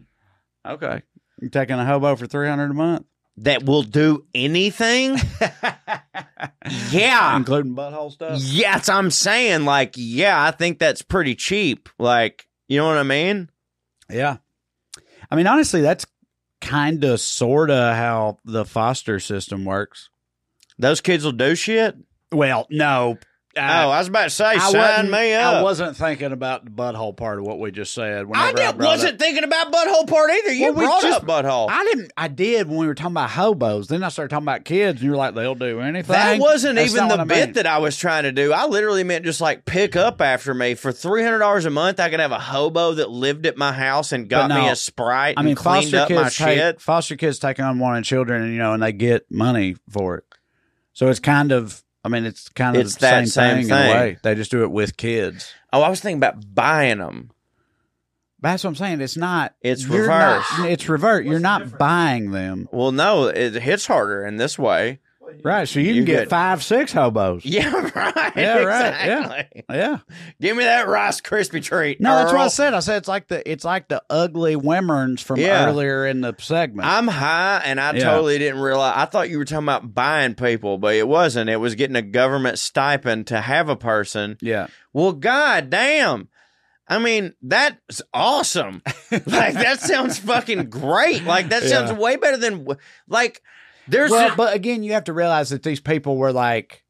okay. You taking a hobo for 300 a month? That will do anything? (laughs) yeah. Including butthole stuff? Yeah, that's I'm saying. Like, yeah, I think that's pretty cheap. Like, you know what I mean? Yeah. I mean, honestly, that's kind of sort of how the foster system works. Those kids will do shit. Well, no. Oh, I was about to say, sign me up. I wasn't thinking about the butthole part of what we just said. I did, brought wasn't up- thinking about butthole part either. You Well, we brought just- up butthole. I didn't. I did when we were talking about hobos. Then I started talking about kids, and you were like, "They'll do anything." that wasn't That's even the I bit mean. that I was trying to do. I literally meant just like pick up after me for three hundred dollars a month. I could have a hobo that lived at my house and got But me a sprite I mean, and cleaned foster up my kids take shit. foster kids take unwanted children, and you know, and they get money for it. So it's kind of. I mean, it's kind of It's the that same, same thing, in a way. They just do it with kids. Oh, I was thinking about buying them. That's what I'm saying. It's not. It's you're not- reverse. it's revert. You're not buying them, Well, no, it hits harder in this way. Right? So you can get five, six hobos. (laughs) Yeah, right. Yeah, right, yeah. exactly. Yeah. Give me that Rice Krispie treat. No, that's what I said. I said it's like the it's like the ugly Wimmerns from Yeah. earlier in the segment. I'm high, and I Yeah. totally didn't realize. I thought you were talking about buying people, but it wasn't. It was getting a government stipend to have a person. yeah. Well, god damn. I mean, that's awesome. (laughs) like that sounds fucking great. Like that sounds way better than like there's Well, a- but again, you have to realize that these people were like,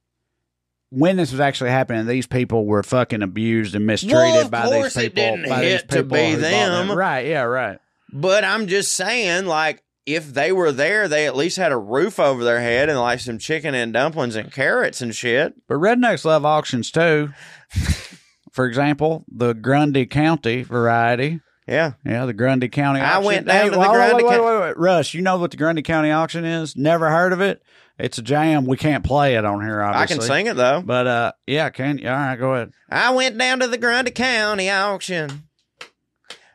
when this was actually happening, these people were fucking abused and mistreated Well, of by course these it people. didn't by hit to be bought them. Right? Yeah. Right. But I'm just saying, like, if they were there, they at least had a roof over their head and like some chicken and dumplings and carrots and shit. But rednecks love auctions too. (laughs) For example, the Grundy County variety. Yeah. Yeah, the Grundy County. auction. I went down to the wait, Grundy Wait, wait, wait, wait, Russ, you know what the Grundy County auction is? Never heard of it? It's a jam. We can't play it on here. Obviously. I can sing it though. But uh, yeah, can you? All right, go ahead. I went down to the Grundy County auction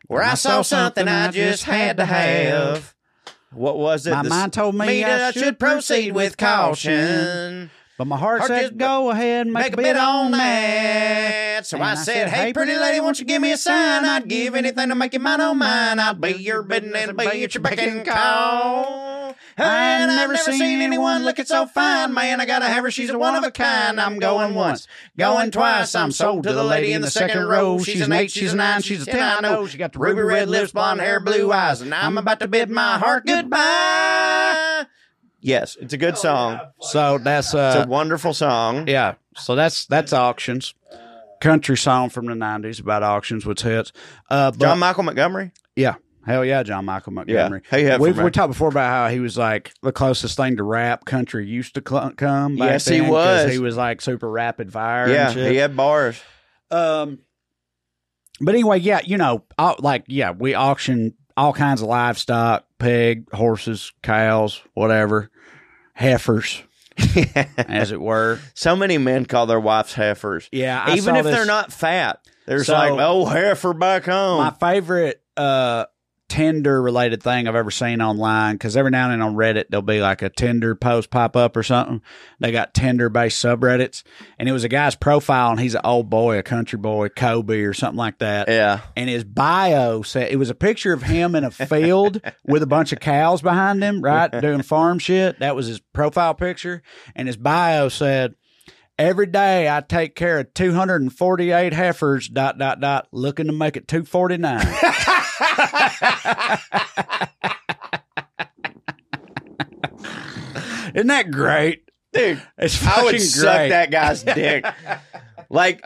where I, I saw saw something something I just had to have. What was it? My The- mind told me that I should proceed with caution. But my heart, Heart said, go ahead and make, a bid on that. So And I said, Hey, pretty lady, won't you give me a sign? I'd give anything to make you mine on mine. I'd be your bidding and be at your beck and call. And I've never seen anyone looking so fine, man. I gotta have her, she's a one of a kind. I'm going once, going twice. I'm sold to the lady in the second row. She's an eight, she's a nine, she's a ten. I know she got the ruby red lips, blonde hair, blue eyes, and I'm about to bid my heart goodbye. Yes, it's a good song. So that's It's uh, a wonderful song. yeah. So that's that's auctions. Country song from the '90s about auctions, which hits. Uh, but, John Michael Montgomery. yeah, hell yeah, John Michael Montgomery. How you have we from we talked before about how he was like the closest thing to rap country used to cl- come. Back Yes, he then, 'cause was. He was like super rapid fire. Yeah, and shit. he had bars. Um, but anyway, yeah, you know, au- like yeah, we auction all kinds of livestock, pig, horses, cows, whatever, heifers, (laughs) as it were. So many men call their wives heifers. Yeah, I even if this- they're not fat. There's So- like, oh, heifer back home. My favorite uh Tinder related thing I've ever seen online because every now and then on Reddit there'll be like a Tinder post pop up or something. They got Tinder based subreddits, and it was a guy's profile, and he's an old boy, a country boy, Kobe or something like that. yeah. and his bio said it was a picture of him in a field (laughs) with a bunch of cows behind him, right, doing farm shit. That was his profile picture, and his bio said, "Every day I take care of 248 heifers. Dot dot dot. Looking to make it 249." (laughs) (laughs) Isn't that great? Dude, It's I would fucking suck that guy's dick. (laughs) Like,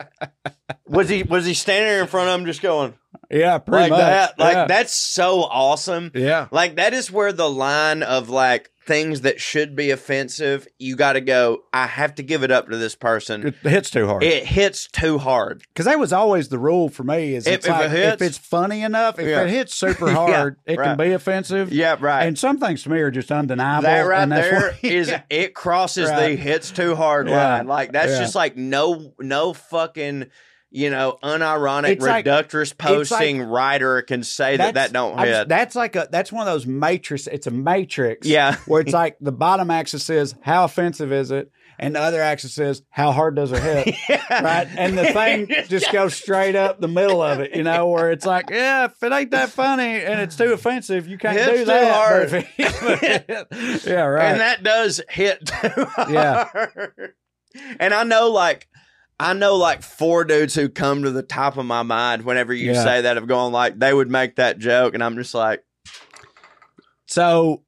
was he was he standing there in front of him just going Yeah, pretty like much. that? Like yeah. that's so awesome. Yeah. Like that is where the line of like things that should be offensive, you got to go. I have to give it up to this person. It hits too hard. It hits too hard. Because that was always the rule for me. Is If- it's if it hits- if it's funny enough, if Yeah. it hits (laughs) super hard, it right. can be offensive. Yeah, right. And some things to me are just undeniable. that right there what- (laughs) is Yeah. it crosses the hits too hard Yeah. line. Like that's Yeah. just like no no fucking you know unironic like- reductress posting like- writer can say that that don't hit. just- that's like a that's one of those matrix. It's a matrix. Yeah. (laughs) where it's like the bottom axis is how offensive is it, and the other axis is how hard does it hit. (laughs) Right, and the thing (laughs) just goes straight up the middle of it. You know, where it's like, yeah, if it ain't that funny and it's too offensive, you can't Hits do too that. hard. Yeah, right. And that does hit too Yeah. And I know like I know like four dudes who come to the top of my mind whenever you Yeah. say that have gone like they would make that joke and I'm just like So,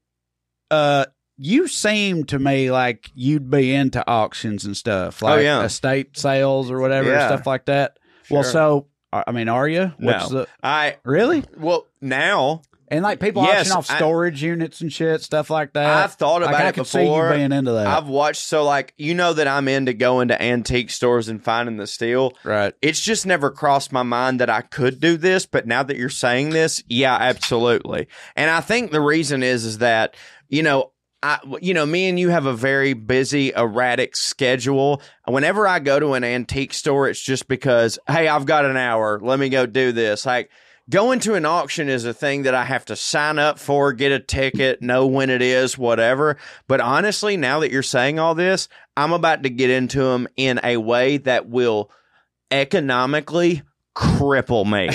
uh, you seem to me like you'd be into auctions and stuff, like Oh, yeah. estate sales or whatever, Yeah. stuff like that. Well, so I I mean, are you? What's No. the I really? well now And like people Yes, auction off I- storage units and shit, stuff like that. I've thought about Like, about I it could see before. you being into that. I've watched so like you know that I'm into going to antique stores and finding the steel. right. It's just never crossed my mind that I could do this, but now that you're saying this, yeah, absolutely. And I think the reason is is that you know. I, you know, me and you have a very busy, erratic schedule. Whenever I go to an antique store, it's just because, hey, I've got an hour. Let me go do this. Like, going to an auction is a thing that I have to sign up for, get a ticket, know when it is, whatever. But honestly, now that you're saying all this, I'm about to get into them in a way that will economically cripple me.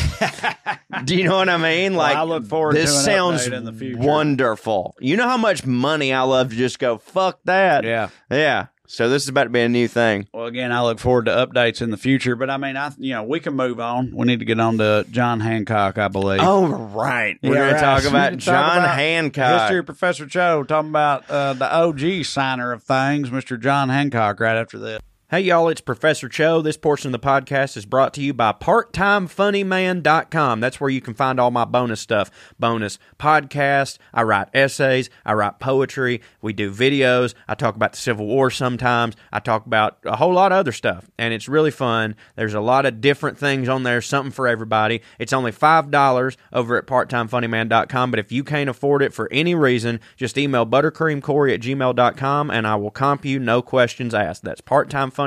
(laughs) Do you know what I mean? Well, Like, I look forward this sounds in the future. wonderful. You know how much money I love to just go fuck that. Yeah. yeah. So this is about to be a new thing. Well, again, I look forward to updates in the future. But I mean, I you know we can move on. We need to get on to John Hancock, I believe. Oh right, we're Yeah, going right. to talk about (laughs) Talk John about Hancock. History Professor Cho talking about uh, the OG signer of things, Mr. John Hancock. Right after this. Hey, y'all, it's Professor Cho. This portion of the podcast is brought to you by PartTimeFunnyMan.com. That's where you can find all my bonus stuff. Bonus podcasts. I write essays. I write poetry. We do videos. I talk about the Civil War sometimes. I talk about a whole lot of other stuff. And it's really fun. There's a lot of different things on there, something for everybody. It's only $5 over at PartTimeFunnyMan.com. But if you can't afford it for any reason, just email buttercreamcorey at gmail.com and I will comp you, no questions asked. That's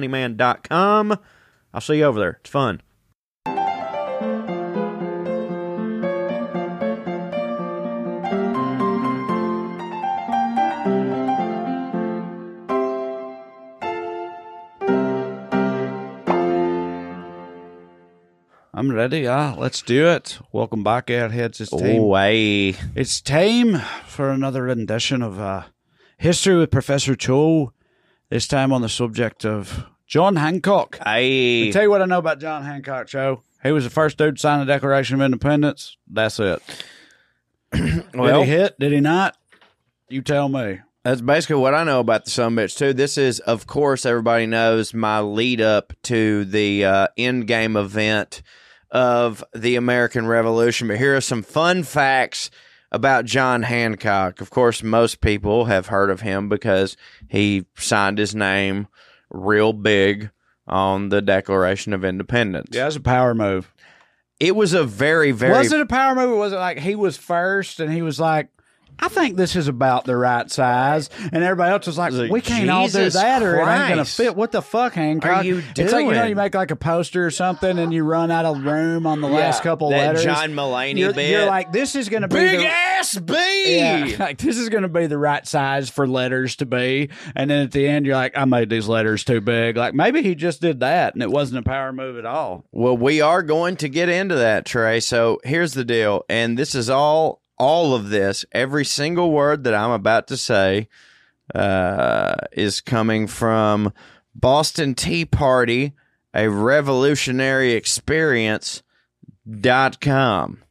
PartTimeFunnyMan.com. I'll see you over there. It's fun. I'm ready. Yeah, let's do it. Welcome back, Airheads. It's team. Oh, hey. It's time for another rendition of uh, History with Professor Cho. This time on the subject of John Hancock. Hey. I'll tell you what I know about John Hancock, Cho. He was the first dude to sign the Declaration of Independence. That's it. Well- (clears throat) Did he hit? Did he not? You tell me. That's basically what I know about the Summits too. This is, of course, everybody knows my lead up to the uh, end game event of the American Revolution. But here are some fun facts about John Hancock. Of course, most people have heard of him because he signed his name real big on the Declaration of Independence. Yeah, it's a power move. It was a very, very was it a power move or was it like he was first and he was like, I think this is about the right size, and everybody else was like, Like, "We can't all do Jesus that, or it ain't gonna fit." What the fuck, Hancock? Are you It's like you know, you make like a poster or something, and you run out of room on the last couple that letters. John Mulaney you're, bit. you're like, "This is gonna be big the, ass B. Yeah, (laughs) like this is going to be the right size for letters to be. And then at the end, you're like, I made these letters too big. Like maybe he just did that and it wasn't a power move at all. Well, we are going to get into that, Trae. So here's the deal, and this is all all of this, every single word that I'm about to say uh, is coming from Boston Tea Party, a revolutionary experience dot com.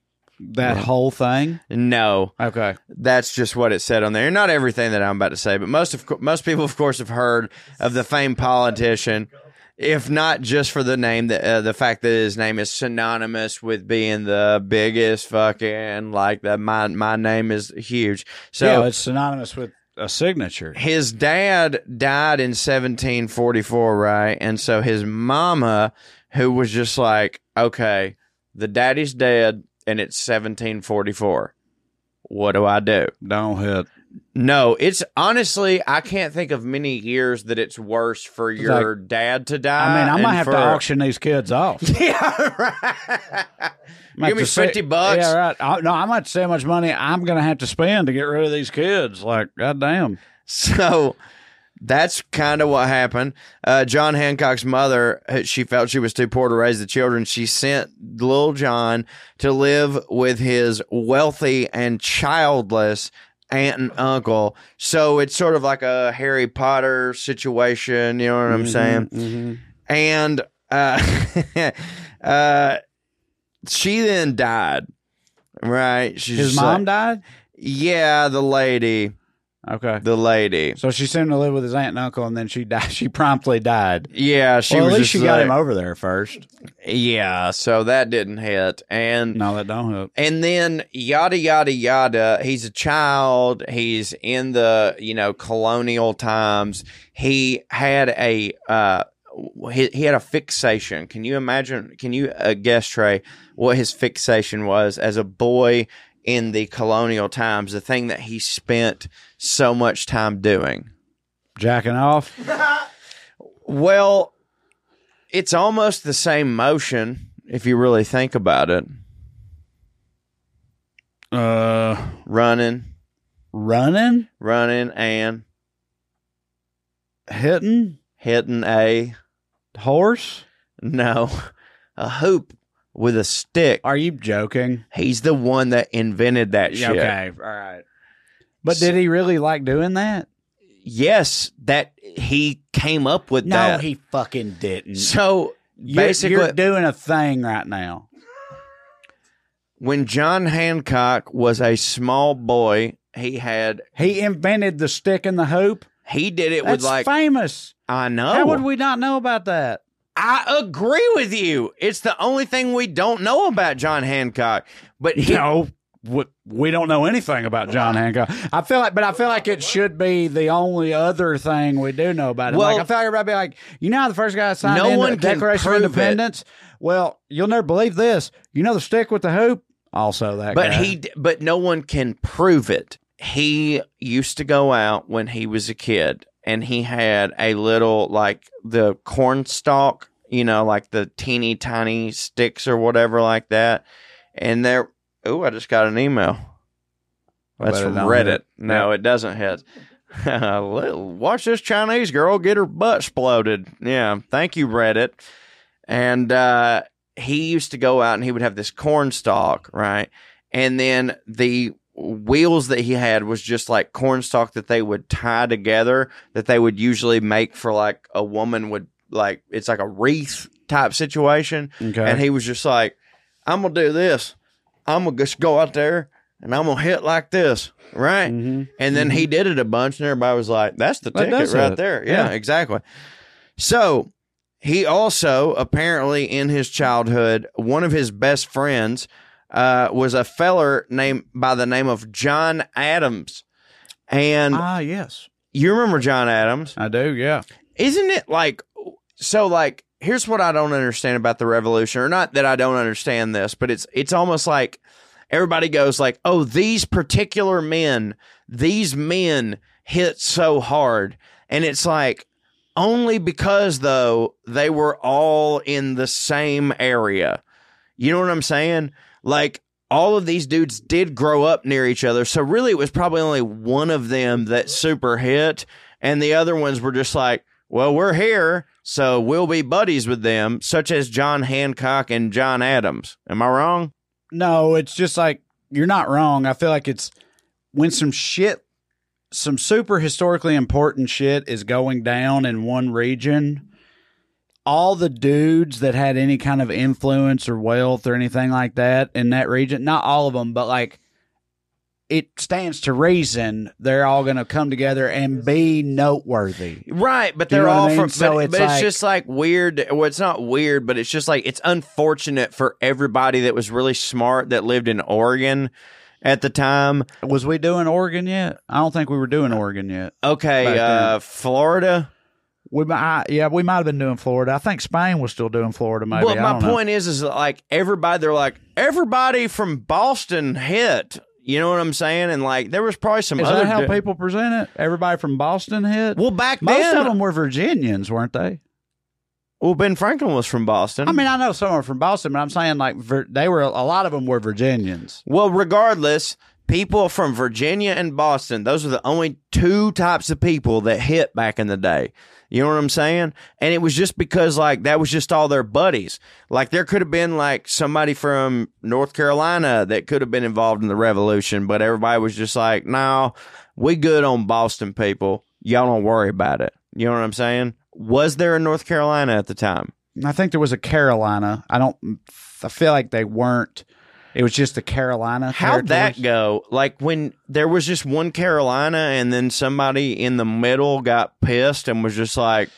That whole thing. No, Okay. that's just what it said on there. Not everything that I'm about to say, but most of most people, of course, have heard of the famed politician. If not just for the name, the uh, the fact that his name is synonymous with being the biggest fucking like that. My my name is huge. So yeah, it's synonymous with a signature. his dad died in 1744, right? And so his mama, who was just like, okay, the daddy's dead and it's 1744. What do I do? Don't hit. No, it's honestly, I can't think of many years that it's worse for your dad to die. I mean, I might have for- to auction these kids off. (laughs) Yeah, right. Give me to say- 50 bucks. Yeah, right. I, no, I might say how much money I'm going to have to spend to get rid of these kids. Like, goddamn. So that's kind of what happened. Uh, John Hancock's mother, uh, she felt she was too poor to raise the children. She sent little John to live with his wealthy and childless aunt and uncle. So it's sort of like a Harry Potter situation. You know what I'm saying? And uh, (laughs) uh, she then died. Right? She's His mom like- died? Yeah, the lady. Okay. The lady. So she him to live with his aunt and uncle, and then she (laughs) died. She promptly died. Yeah, she well, was at least she got like- him over there first. Yeah, so that didn't hit. And No, that don't help. and then yada yada yada. He's a child. He's in the, you know, colonial times. He had a uh he, he had a fixation. Can you imagine? Can you uh, guess, Trae, what his fixation was as a boy in the colonial times? The thing that he spent so much time doing. Jacking off. Well, it's almost the same motion if you really think about it. Uh, Running, running, running, and hitting, hitting a horse. no, a hoop with a stick. Are you joking? He's the one that invented that shit. Okay, all right. But did he really like doing that? Yes, that he came up with that. No, that. he fucking didn't. so You're- basically, you're doing a thing right now. when John Hancock was a small boy, he had He invented the stick and the hoop. he did it That's with like famous. I know. How would we not know about that? I agree with you. It's the only thing we don't know about John Hancock. But he, (laughs) No, we, we don't know anything about John Hancock. I feel like, but I feel like it should be the only other thing we do know about him. Well- like, I feel like everybody be like, you know, how the first guy that signed No in one the Declaration of prove it. Independence. Well, you'll never believe this. You know the stick with the hoop. Also, that. but guy. he, but no one can prove it. He used to go out when he was a kid, and he had a little like the corn stalk, you know, like the teeny tiny sticks or whatever like that. And there, oh, I just got an email. That's from Reddit. No, it doesn't hit. (laughs) Watch this Chinese girl get her butt exploded. Yeah, thank you, Reddit. And uh, he used to go out and he would have this corn stalk, right? And then the wheels that he had was just like corn stalk that they would tie together that they would usually make for like a woman would like it's like a wreath type situation. Okay. And he was just like, I'm gonna do this. I'm gonna just go out there and I'm gonna hit like this, right? Mhm. And then he did it a bunch, and everybody was like, "That's the That ticket right it. there." Yeah, Yeah. exactly. So he also apparently in his childhood, one of his best friends uh, was a feller named by the name of John Adams, and Ah, yes, you remember John Adams? I do. Yeah. isn't it like so like here's what i don't understand about the revolution or not that i don't understand this but it's it's almost like everybody goes like oh these particular men these men hit so hard and it's like only because though they were all in the same area you know what i'm saying like all of these dudes did grow up near each other so really it was probably only one of them that super hit and the other ones were just like well, we're here, so we'll be buddies with them, such as John Hancock and John Adams. Am I wrong? No, it's just like you're not wrong. I feel like it's when some shit, some super historically important shit is going down in one region. All the dudes that had any kind of influence or wealth or anything like that in that region, not all of them, but like it stands to reason they're all going to come together and be noteworthy. Right, but they're know all I mean? from. So but it's but it's just like weird. Well, it's not weird, but it's just like it's unfortunate for everybody that was really smart that lived in Oregon at the time. Was we doing Oregon yet? I don't think we were doing Oregon yet. Okay, uh. Florida. We mi- I, yeah, we might have been doing Florida. I think Spain was still doing Florida. Maybe. Well, my don't know. point is, is like everybody. They're like everybody from Boston hit. You know what I'm saying? And like there was probably some Is other. that how di- people present it? Everybody from Boston hit. well, back most then, of them were Virginians, weren't they? well, Ben Franklin was from Boston. I mean, I know some are from Boston, but I'm saying like they were a lot of them were Virginians. Well, regardless, people from Virginia and Boston, those are the only two types of people that hit back in the day. You know what I'm saying? And it was just because like that was just all their buddies. Like there could have been like somebody from North Carolina that could have been involved in the revolution, but everybody was just like, "No, we good on Boston people. Y'all don't worry about it." You know what I'm saying? Was there a North Carolina at the time? I think there was a Carolina. I don't. I feel like they weren't. It was just the Carolina. How'd that go? Like when there was just one Carolina and then somebody in the middle got pissed and was just like,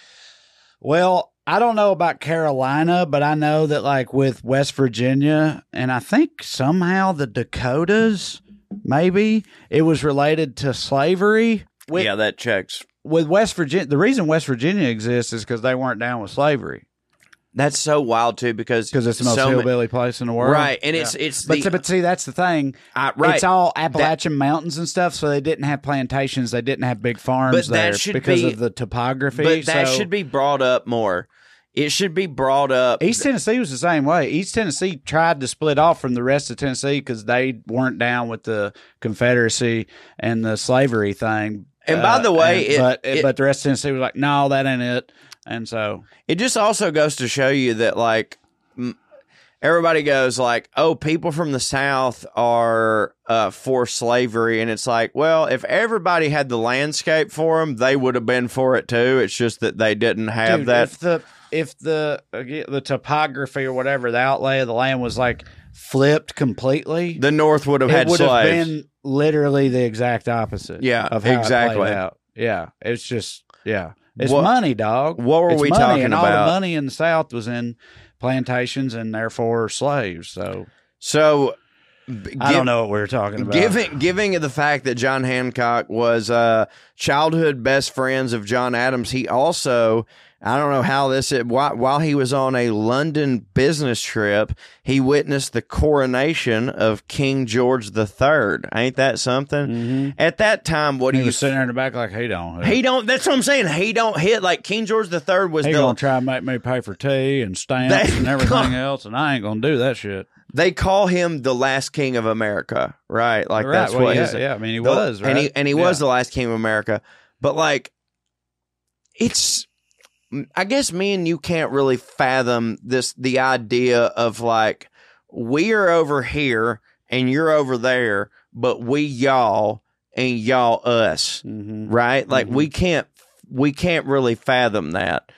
Well, I don't know about Carolina, but I know that like with West Virginia, and I think somehow the Dakotas, maybe it was related to slavery. With, yeah, that checks. with West Virginia, the reason West Virginia exists is because they weren't down with slavery That's so wild too because because it's the most so ma- hillbilly place in the world, Right, and it's it's But the, but see, that's the thing. I- right. It's all Appalachian mountains and stuff, so they didn't have plantations. They didn't have big farms that there because be- of the topography. but that should be brought up more. It should be brought up. East Tennessee was the same way. East Tennessee tried to split off from the rest of Tennessee because they weren't down with the Confederacy and the slavery thing. Uh, And by the way, and- it- but it- but the rest of Tennessee was like, no, that ain't it. And so It just also goes to show you that like everybody goes like, "Oh, people from the South are uh, for slavery," and it's like, well, if everybody had the landscape for them, they would have been for it too. It's just that they didn't have Dude, that. If the if the again, the topography or whatever the outlay of the land was like flipped completely, the North would have it had would have been literally the exact opposite. Yeah, of how exactly. It played out. Yeah, it's just yeah, it's What- money, dog. what were It's we money, talking and about? All the money in the South was in plantations and therefore slaves. So so b- I give- don't know what we were talking about. Giving giving the fact that John Hancock was uh, childhood best friends of John Adams, he also I don't know how this while, while he was on a London business trip, he witnessed the coronation of King George III. Ain't that something? Mm-hmm. At that time, what he was sitting there in the back like he don't. he don't? That's what I'm saying. He don't hit like King George III was he the gonna try and make me pay for tea and stamps and (laughs) everything else, and I ain't gonna do that shit. they call him the last king of America, right? Like Right, that's well, what yeah, his, yeah, I mean, he the- was, and he right? and he was the last king of America. But like, it's I guess me and you can't really fathom this the idea of like we are over here and you're over there, but we y'all and y'all us, Mhm. right? Like we can't we can't really fathom that.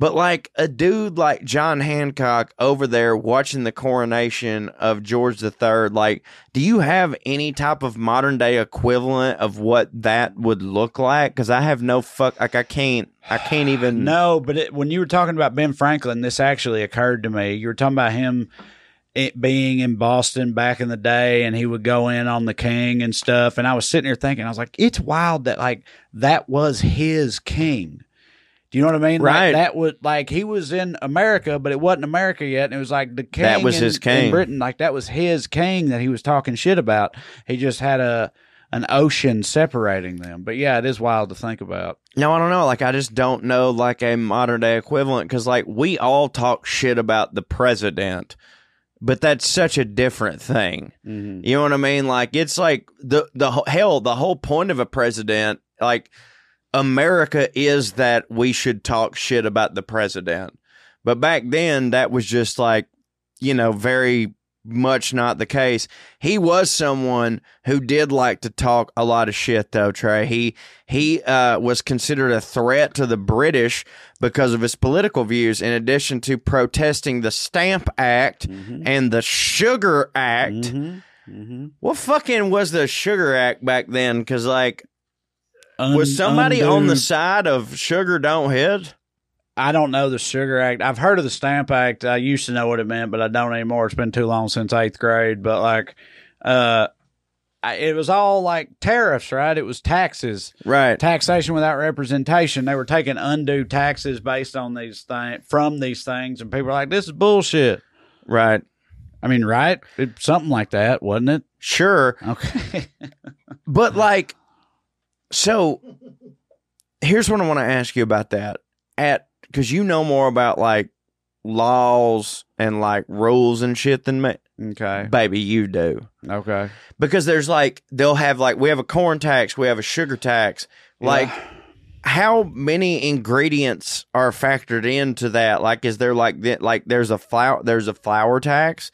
But like a dude like John Hancock over there watching the coronation of George III, like, do you have any type of modern day equivalent of what that would look like? Because I have no fuck, like I can't, I can't even. (sighs) No, but it, when you were talking about Ben Franklin, this actually occurred to me. You were talking about him it being in Boston back in the day, and he would go in on the king and stuff. And I was sitting here thinking, I was like, it's wild that like that was his king. Do you know what I mean? Like, Right. that would like he was in America, but it wasn't America yet. And it was like the king That was in- his king. in Britain. Like that was his king that he was talking shit about. He just had a an ocean separating them. But yeah, it is wild to think about. No, I don't know. Like, I just don't know like a modern day equivalent because like we all talk shit about the president, but that's such a different thing. Mm-hmm. You know what I mean? Like it's like the the hell the whole point of a president like America is that we should talk shit about the president. But back then that was just like you know very much not the case. He was someone who did like to talk a lot of shit though, Trae. He he uh, was considered a threat to the British because of his political views in addition to protesting the Stamp Act and the Sugar Act. Mm-hmm. What fucking was the Sugar Act back then? Because like, was somebody on the side of Sugar Don't Hit? I don't know the Sugar Act. I've heard of the Stamp Act. I used to know what it meant, but I don't anymore. It's been too long since eighth grade. But like, uh, I, it was all like tariffs, right? It was taxes, Right. taxation without representation. They were taking undue taxes based on these things from these things, and people were like, "This is bullshit." Right. I mean, right? It, something like that, wasn't it? Sure. Okay. (laughs) But like, so here's what I want to ask you about that. At because you know more about like laws and like rules and shit than me, okay. baby. You do Okay. because there's like they'll have like we have a corn tax, we have a sugar tax. Like, how many ingredients are factored into that? Like, is there like the- like there's a flour there's a flour tax,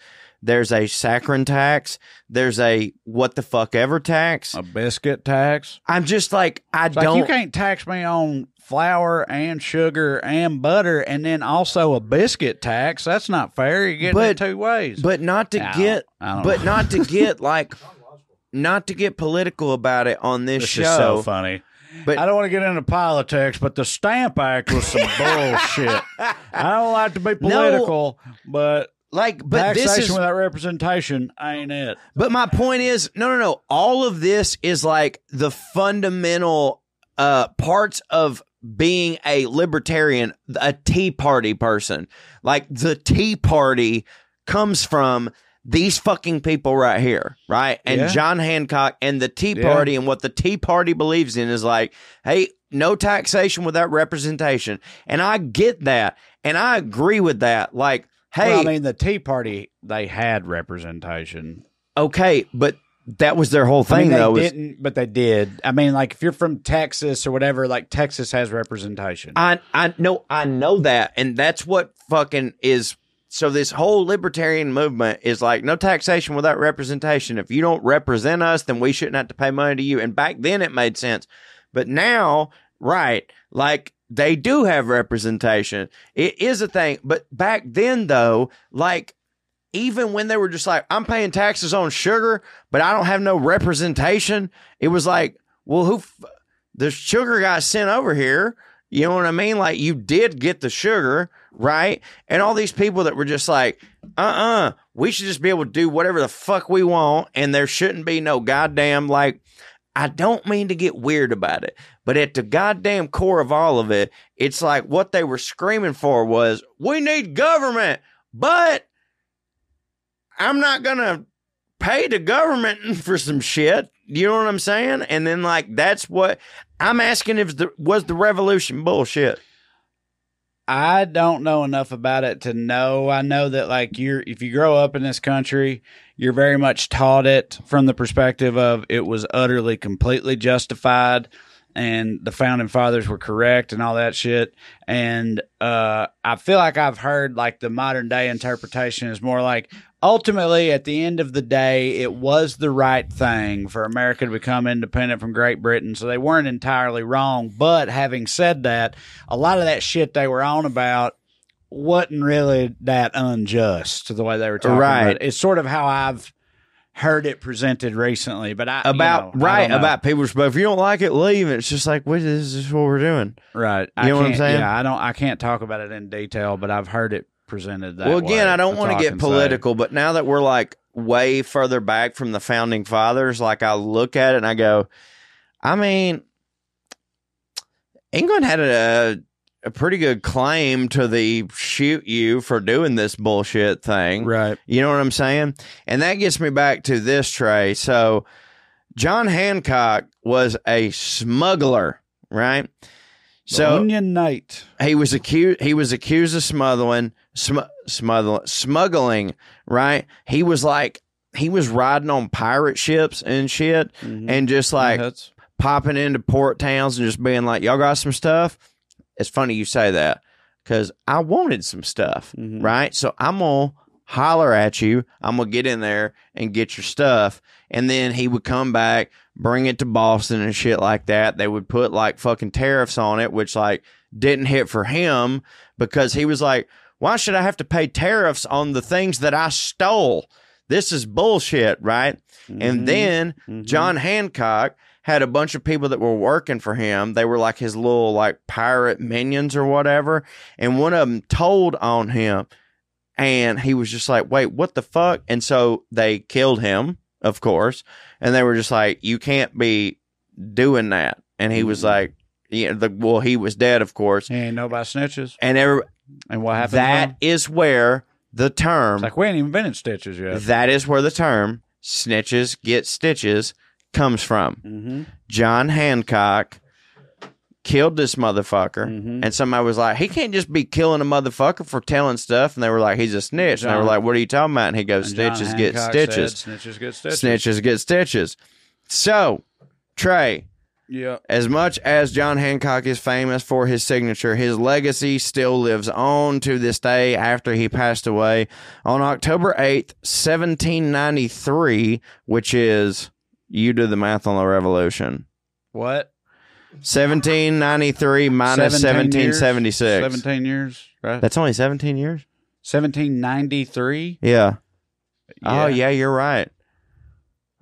there's a saccharin tax, there's a what the fuck ever tax. A biscuit tax. I'm just like I It's don't. you can't tax me on flour and sugar and butter and then also a biscuit tax. That's not fair. You're getting But- it two ways. but not to I get, but know. not to get (laughs) like, not to get political about it on this, this show. is so funny. But- I don't want to get into politics, but the Stamp Act was some (laughs) bullshit. I don't like to be political, but Like, but taxation this is. without representation ain't it. But my point is, no, no, no. All of this is like the fundamental uh parts of being a libertarian, a Tea Party person. Like the Tea Party comes from these fucking people right here, right? And Yeah. John Hancock and the Tea Yeah. Party and what the Tea Party believes in is like, hey, no taxation without representation. And I get that. And I agree with that. Like, hey, Well, I mean, the Tea Party they had representation. okay, but that was their whole I thing mean, they though. didn't, but they did. I mean, like if you're from Texas or whatever, like Texas has representation. I I know I know that, and that's what fucking is. So this whole libertarian movement is like no taxation without representation. If you don't represent us, then we shouldn't have to pay money to you. And back then it made sense, but now, right? Like they do have representation. It is a thing, but back then though, like even when they were just like, I'm paying taxes on sugar, but I don't have no representation. It was like, well, who? F- the sugar got sent over here. You know what I mean? Like you did get the sugar, right? And all these people that were just like, uh uh we should just be able to do whatever the fuck we want. And there shouldn't be no goddamn, like, I don't mean to get weird about it, but at the goddamn core of all of it, it's like what they were screaming for was, we need government, but I'm not going to pay the government (laughs) for some shit. You know what I'm saying? And then like that's what I'm asking if the was the revolution bullshit. I don't know enough about it to know. I know that like you're if you grow up in this country, you're very much taught it from the perspective of it was utterly completely justified and the founding fathers were correct and all that shit. And uh I feel like I've heard like the modern day interpretation is more like ultimately at the end of the day it was the right thing for America to become independent from Great Britain. So they weren't entirely wrong. But having said that, a lot of that shit they were on about wasn't really that unjust to the way they were talking Right. about it. It's sort of how I've heard it presented recently. But I you About know, I right don't about people's but if you don't like it, leave. It's just like what is this Is what we're doing? right. You know what I'm saying? Yeah, I don't. I can't talk about it in detail, but I've heard it presented that. well, again, way. I don't want to get can say. political, but now that we're like way further back from the founding fathers, like I look at it and I go, I mean, England had a a pretty good claim to the shoot you for doing this bullshit thing. Right. You know what I'm saying? And that gets me back to this Trae. So John Hancock was a smuggler, right? So Onion Knight. he was accused he was accused of smuggling sm- smuggling smuggling, right? He was like he was riding on pirate ships and shit mm-hmm. and just like That's- popping into port towns and just being like, "Y'all got some stuff." It's funny you say that because I wanted some stuff, Mhm. right? So I'm gonna holler at you. I'm gonna get in there and get your stuff, and then he would come back, bring it to Boston and shit like that. They would put like fucking tariffs on it, which like didn't hit for him because he was like, "Why should I have to pay tariffs on the things that I stole?" this is bullshit, right? Mhm. And then Mhm. John Hancock had a bunch of people that were working for him. They were like his little like pirate minions or whatever. And one of them told on him and he was just like, wait, what the fuck? And so they killed him, of course. And they were just like, you can't be doing that. And he was Mhm. like, yeah, the, well, he was dead, of course. Ain't know snitches. And every, And what happened? that is where the term It's like we ain't even been in stitches yet. that is where the term snitches get stitches comes from. mm-hmm. John Hancock killed this motherfucker. Mhm. And somebody was like, he can't just be killing a motherfucker for telling stuff. And they were like, he's a snitch. and they were like, what are you talking about? And he goes, And John stitches get stitches. said, Snitches get stitches. Snitches get stitches. So, Trae, Yeah. as much as John Hancock is famous for his signature, his legacy still lives on to this day after he passed away on October 8th, 1793, which is, you do the math on the revolution. What? 1793 minus 17 years? 1776. Seventeen years, right? That's only 17 years? Seventeen ninety three. Yeah. Oh, yeah, you're right.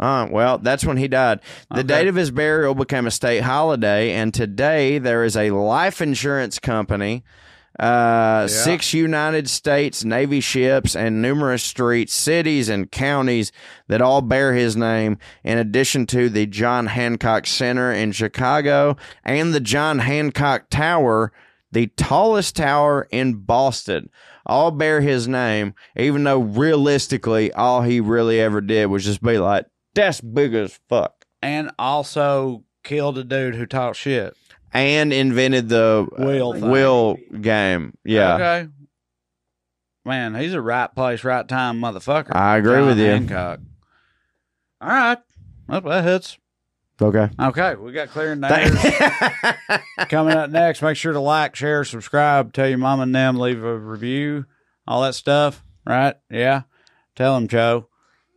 Uh, well, that's when he died. The Okay. date of his burial became a state holiday, and today there is a life insurance company, uh, six United States Navy ships, and numerous streets, cities, and counties that all bear his name, in addition to the John Hancock Center in Chicago and the John Hancock Tower, the tallest tower in Boston. All bear his name, even though realistically, all he really ever did was just be like, that's big as fuck. And also killed a dude who talked shit. And invented the uh, Wheel thing. wheel game. Yeah. Okay. Man, he's a right place, right time motherfucker. I agree John with you. Hancock. All right. Well, that hits. Okay. Okay, we got clearing the airs. Coming up next, make sure to like, share, subscribe, tell your mom and them, leave a review, all that stuff. Right? Yeah. Tell them, Joe.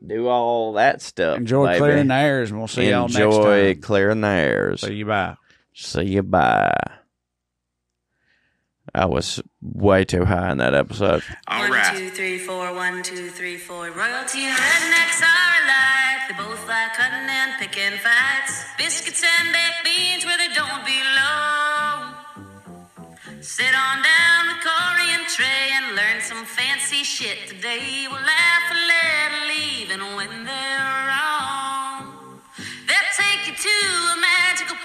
Do all that stuff. Enjoy baby. clearing the airs, and we'll see y'all next time. Enjoy clearing the airs. See you bye. See you bye. I was way too high in that episode. One, two, three, four, one, two, three, four. Royalty and rednecks are alike. They both like cutting and picking fights. Biscuits and baked beans where they don't belong. Sit on down with Corey and Trae and learn some fancy shit today. We'll laugh a little even when they're wrong. They'll take you to a magical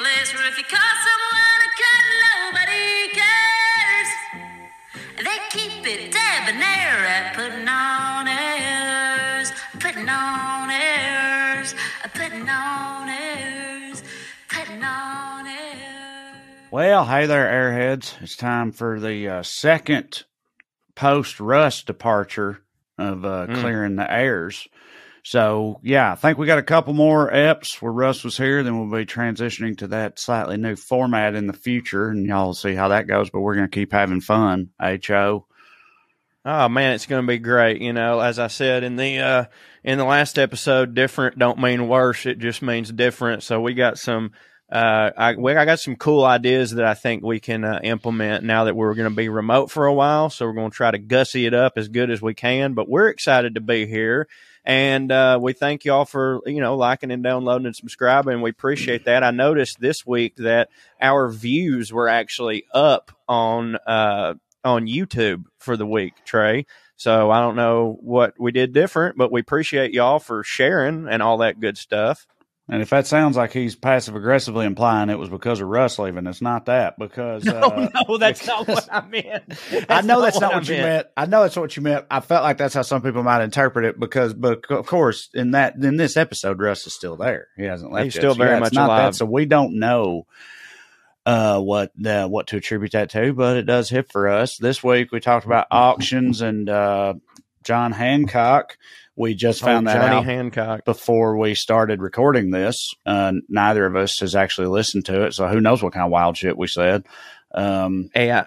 place where if you call someone a cut, nobody cares. They keep it debonair at putting on airs, putting on airs, putting on airs, putting on airs. Well, hey there, airheads. It's time for the uh, second post Russ departure of uh, Mm. clearing the airs. So, yeah, I think we got a couple more eps where Russ was here. Then we'll be transitioning to that slightly new format in the future, and y'all will see how that goes. But we're to keep having fun. Ho. Oh man, it's to be great. You know, as I said in the uh, in the last episode, different don't mean worse. It just means different. So we got some. Uh, I I got some cool ideas that I think we can uh, implement now that we're going to be remote for a while. So we're going to try to gussy it up as good as we can. But we're excited to be here, and uh, we thank y'all for you know liking and downloading and subscribing. We appreciate that. I noticed this week that our views were actually up on uh, on YouTube for the week, Trae. So I don't know what we did different, but we appreciate y'all for sharing and all that good stuff. And if that sounds like he's passive aggressively implying it was because of Russ leaving, it's not that. Because (laughs) uh, no, that's (laughs) not what I meant. I know that's not I what you meant. I know that's what you meant. I felt like that's how some people might interpret it because, but of course, in that in this episode, Russ is still there. He hasn't left. He's yet. still very yeah, much not alive. That, so we don't know uh, what uh, what to attribute that to, but it does hit for us. This week we talked about auctions and uh, John Hancock. We just found Oh, that Johnny out Hancock. before we started recording this. Uh, neither of us has actually listened to it, so who knows what kind of wild shit we said. Um, Yeah.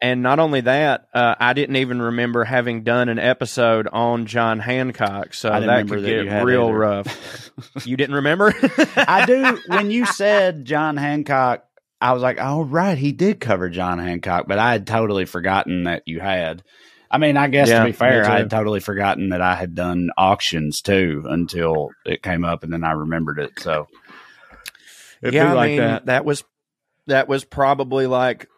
And not only that, uh, I didn't even remember having done an episode on John Hancock, so that could that get real either. rough. (laughs) you didn't remember? (laughs) I do. When you (laughs) said John Hancock, I was like, "Oh right, he did cover John Hancock," but I had totally forgotten that you had. I mean, I guess Yeah, to be fair, I had totally forgotten that I had done auctions too until it came up, and then I remembered it. So it'd yeah, be I like mean, that. that was that was probably like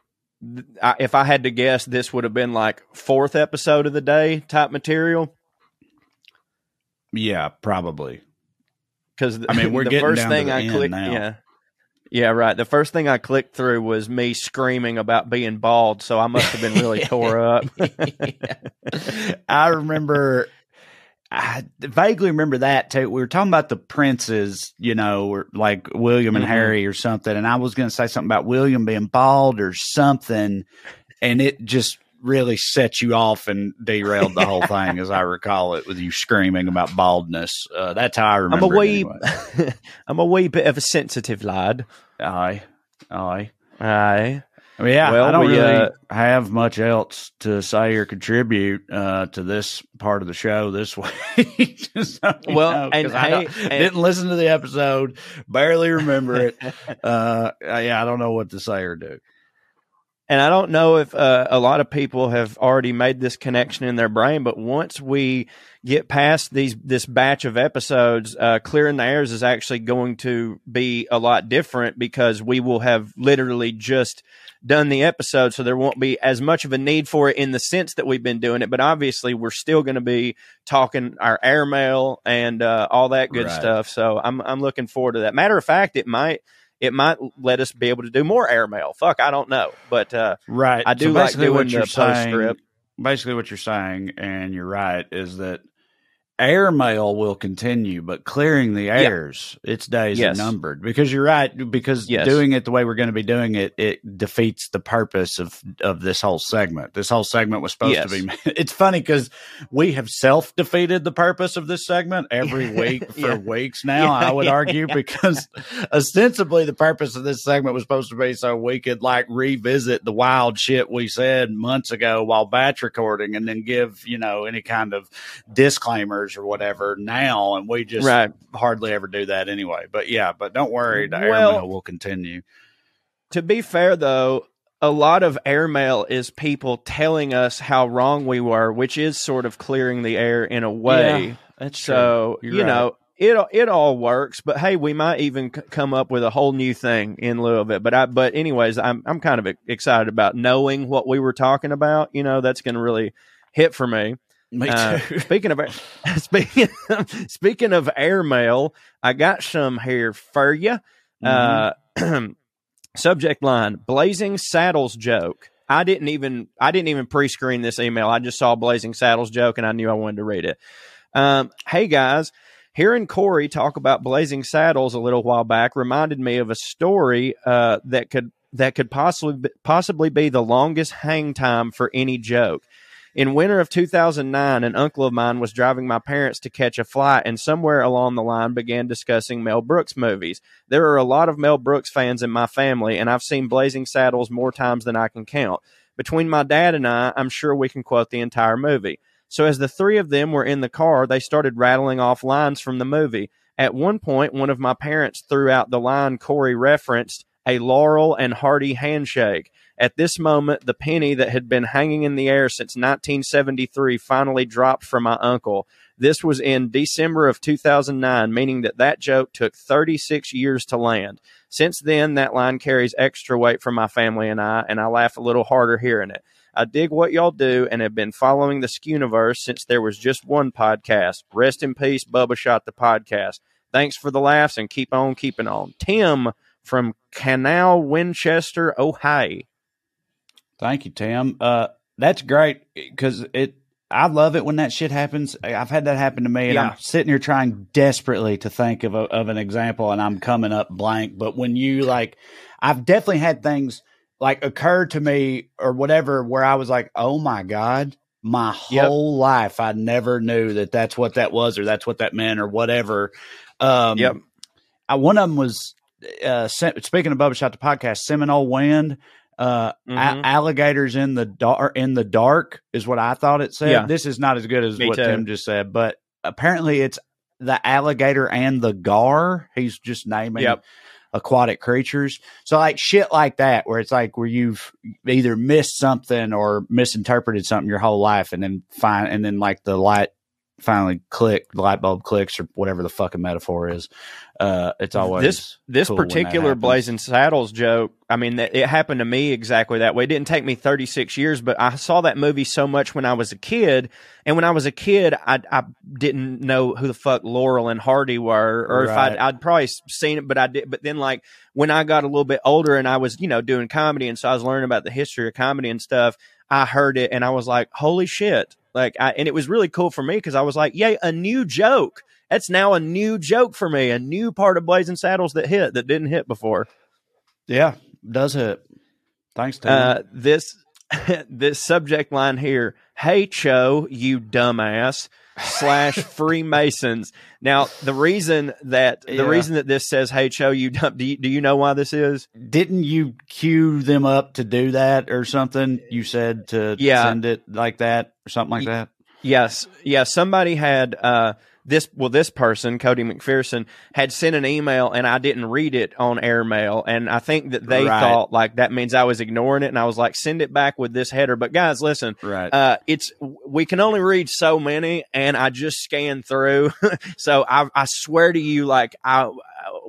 I, if I had to guess, this would have been like fourth episode of the day type material. Yeah, probably. Because I mean, we're (laughs) the getting first down to thing the I clicked, yeah, yeah, right. The first thing I clicked through was me screaming about being bald, so I must have been really tore up. (laughs) I remember. I vaguely remember that too. We were talking about the princes, you know, or like William and Mhm. Harry or something, and I was going to say something about William being bald or something, and it just really set you off and derailed the whole thing, as I recall it, with you screaming about baldness. Uh, that's how I remember. I'm a wee, anyway. (laughs) I'm a wee bit of a sensitive lad. Aye, aye. Aye. I mean, yeah, Well, I don't we, really uh, have much else to say or contribute uh, to this part of the show this (laughs) week. Just so Well, know, and I don't- and- didn't listen to the episode, barely remember it. (laughs) uh, yeah, I don't know what to say or do. And I don't know if uh, a lot of people have already made this connection in their brain, but once we get past these this batch of episodes, uh, clearing the airs is actually going to be a lot different because we will have literally just done the episode, so there won't be as much of a need for it in the sense that we've been doing it. But obviously, we're still going to be talking our airmail and uh, all that good Right. stuff. So I'm I'm looking forward to that. Matter of fact, it might it might let us be able to do more airmail. Fuck, I don't know, but uh, Right. I do So like basically doing what you're saying- postscript. Basically, what you're saying, and you're right, is that airmail will continue, but clearing the airs, its days Yes. are numbered. Because you're right, because Yes. doing it the way we're going to be doing it, it defeats the purpose of of this whole segment. This whole segment was supposed to be. (laughs) It's funny because we have self defeated the purpose of this segment every (laughs) week for Yeah. weeks now. Yeah, I would yeah. argue (laughs) because ostensibly the purpose of this segment was supposed to be so we could like revisit the wild shit we said months ago while batch recording and then give you know any kind of disclaimers or whatever now and we just Right. hardly ever do that anyway but yeah but don't worry the Well- airmail will continue To be fair, though, a lot of airmail is people telling us how wrong we were, which is sort of clearing the air in a way. Yeah, that's so you You're know. It, it all works, but hey, we might even c- come up with a whole new thing in lieu of it. But I, but anyways, I'm I'm kind of excited about knowing what we were talking about. You know, that's going to really hit for me. Me Uh, too speaking of (laughs) speaking speaking of airmail, I got some here for you. Uh, (clears throat) subject line: Blazing Saddles joke. I didn't even I didn't even pre-screen this email. I just saw Blazing Saddles joke and I knew I wanted to read it. Um, hey guys, hearing Corey talk about Blazing Saddles a little while back reminded me of a story uh, that could that could possibly possibly be the longest hang time for any joke. In winter of 2009, an uncle of mine was driving my parents to catch a flight, and somewhere along the line began discussing Mel Brooks movies. There are a lot of Mel Brooks fans in my family, and I've seen Blazing Saddles more times than I can count. Between my dad and I, I'm sure we can quote the entire movie. So, as the three of them were in the car, they started rattling off lines from the movie. At one point, one of my parents threw out the line Corey referenced a Laurel and Hardy handshake. At this moment, the penny that had been hanging in the air since 1973 finally dropped from my uncle. This was in December of 2009, meaning that that joke took 36 years to land. Since then, that line carries extra weight for my family and I, and I laugh a little harder hearing it. I dig what y'all do and have been following the Skuniverse since there was just one podcast. Rest in peace, Bubba Shot the podcast. Thanks for the laughs and keep on keeping on. Tim from Canal, Winchester, Ohio. Thank you, Tim. Uh, that's great because it. I love it when that shit happens. I've had that happen to me, and Yeah. I'm sitting here trying desperately to think of a, of an example, and I'm coming up blank. But when you like, I've definitely had things like occur to me or whatever where I was like, "Oh my god." My Yep. whole life, I never knew that that's what that was, or that's what that meant, or whatever. Um, Yep. I, one of them was uh, speaking of Bubba Shot the podcast, Seminole Wind. Uh, a- Mhm. alligators in the dark. In the dark is what I thought it said. Yeah. This is not as good as Me what too. Tim just said, but apparently it's the alligator and the gar. He's just naming Yep. aquatic creatures. So like shit like that, where it's like where you've either missed something or misinterpreted something your whole life, and then find and then like the light finally click, light bulb clicks, or whatever the fucking metaphor is. Uh, it's always this this cool particular blazing saddles joke i mean it happened to me exactly that way it didn't take me 36 years but i saw that movie so much when i was a kid and when i was a kid i, I didn't know who the fuck laurel and hardy were or if I'd, I'd probably seen it but i did but then like when i got a little bit older and i was you know doing comedy and so i was learning about the history of comedy and stuff i heard it and i was like holy shit like I, and it was really cool for me because i was like yay a new joke that's now a new joke for me, a new part of Blazing Saddles that hit that didn't hit before. Yeah, does hit. Thanks, Tim. Uh, this (laughs) this subject line here, "Hey Cho, you dumbass." slash (laughs) Freemasons. Now, the reason that the Yeah. reason that this says "Hey Cho, you dumb," do you, do you know why this is? Didn't you cue them up to do that or something? You said to Yeah. send it like that or something like that. Yes, yeah. Somebody had uh, this. Well, this person, Cody McPherson, had sent an email, and I didn't read it on airmail, and I think that they Right. thought like that means I was ignoring it, and I was like, send it back with this header. But guys, listen, Right. uh, it's we can only read so many, and I just scanned through, (laughs) so I, I swear to you, like I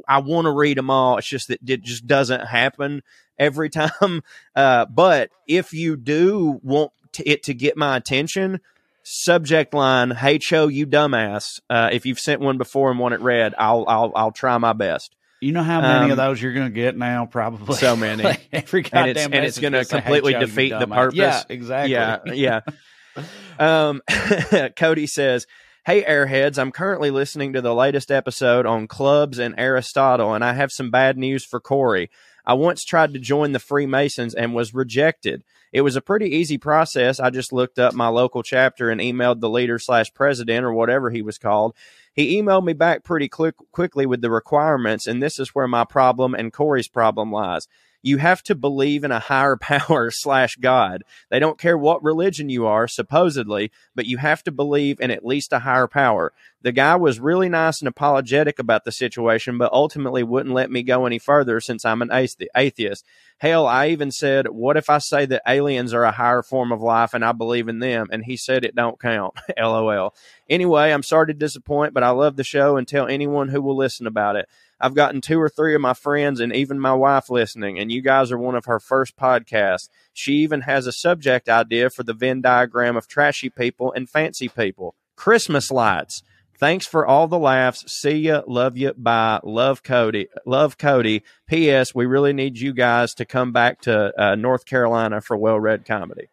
I want to read them all. It's just that it just doesn't happen every (laughs) time. Uh, but if you do want to, it to get my attention, subject line, "Hey Cho, you dumbass." Uh, if you've sent one before and want it read, I'll I'll I'll try my best. You know how many Um, of those you're going to get now? Probably So many. (laughs) Like, every and goddamn it's and it's message going to say, "Hey, completely Cho, defeat the purpose. Yeah, exactly. Yeah, (laughs) yeah. um, (laughs) Cody says, "Hey Airheads, I'm currently listening to the latest episode on clubs and Aristotle, and I have some bad news for Corey. I once tried to join the Freemasons and was rejected. It was a pretty easy process. I just looked up my local chapter and emailed the leader slash president or whatever he was called." He emailed me back pretty quick, quickly with the requirements, and this is where my problem and Corey's problem lies. You have to believe in a higher (laughs) power slash God. They don't care what religion you are, supposedly, but you have to believe in at least a higher power. The guy was really nice and apologetic about the situation, but ultimately wouldn't let me go any further since I'm an atheist. Hell, I even said, What if I say that aliens are a higher form of life and I believe in them? And he said it don't count. (laughs) LOL. Anyway, I'm sorry to disappoint, but I love the show and tell anyone who will listen about it. I've gotten two or three of my friends and even my wife listening, and you guys are one of her first podcasts. She even has a subject idea for the Venn diagram of trashy people and fancy people Christmas lights. Thanks for all the laughs. See ya. Love you. Bye. Love Cody. Love Cody. P.S. We really need you guys to come back to uh, North Carolina for well read comedy.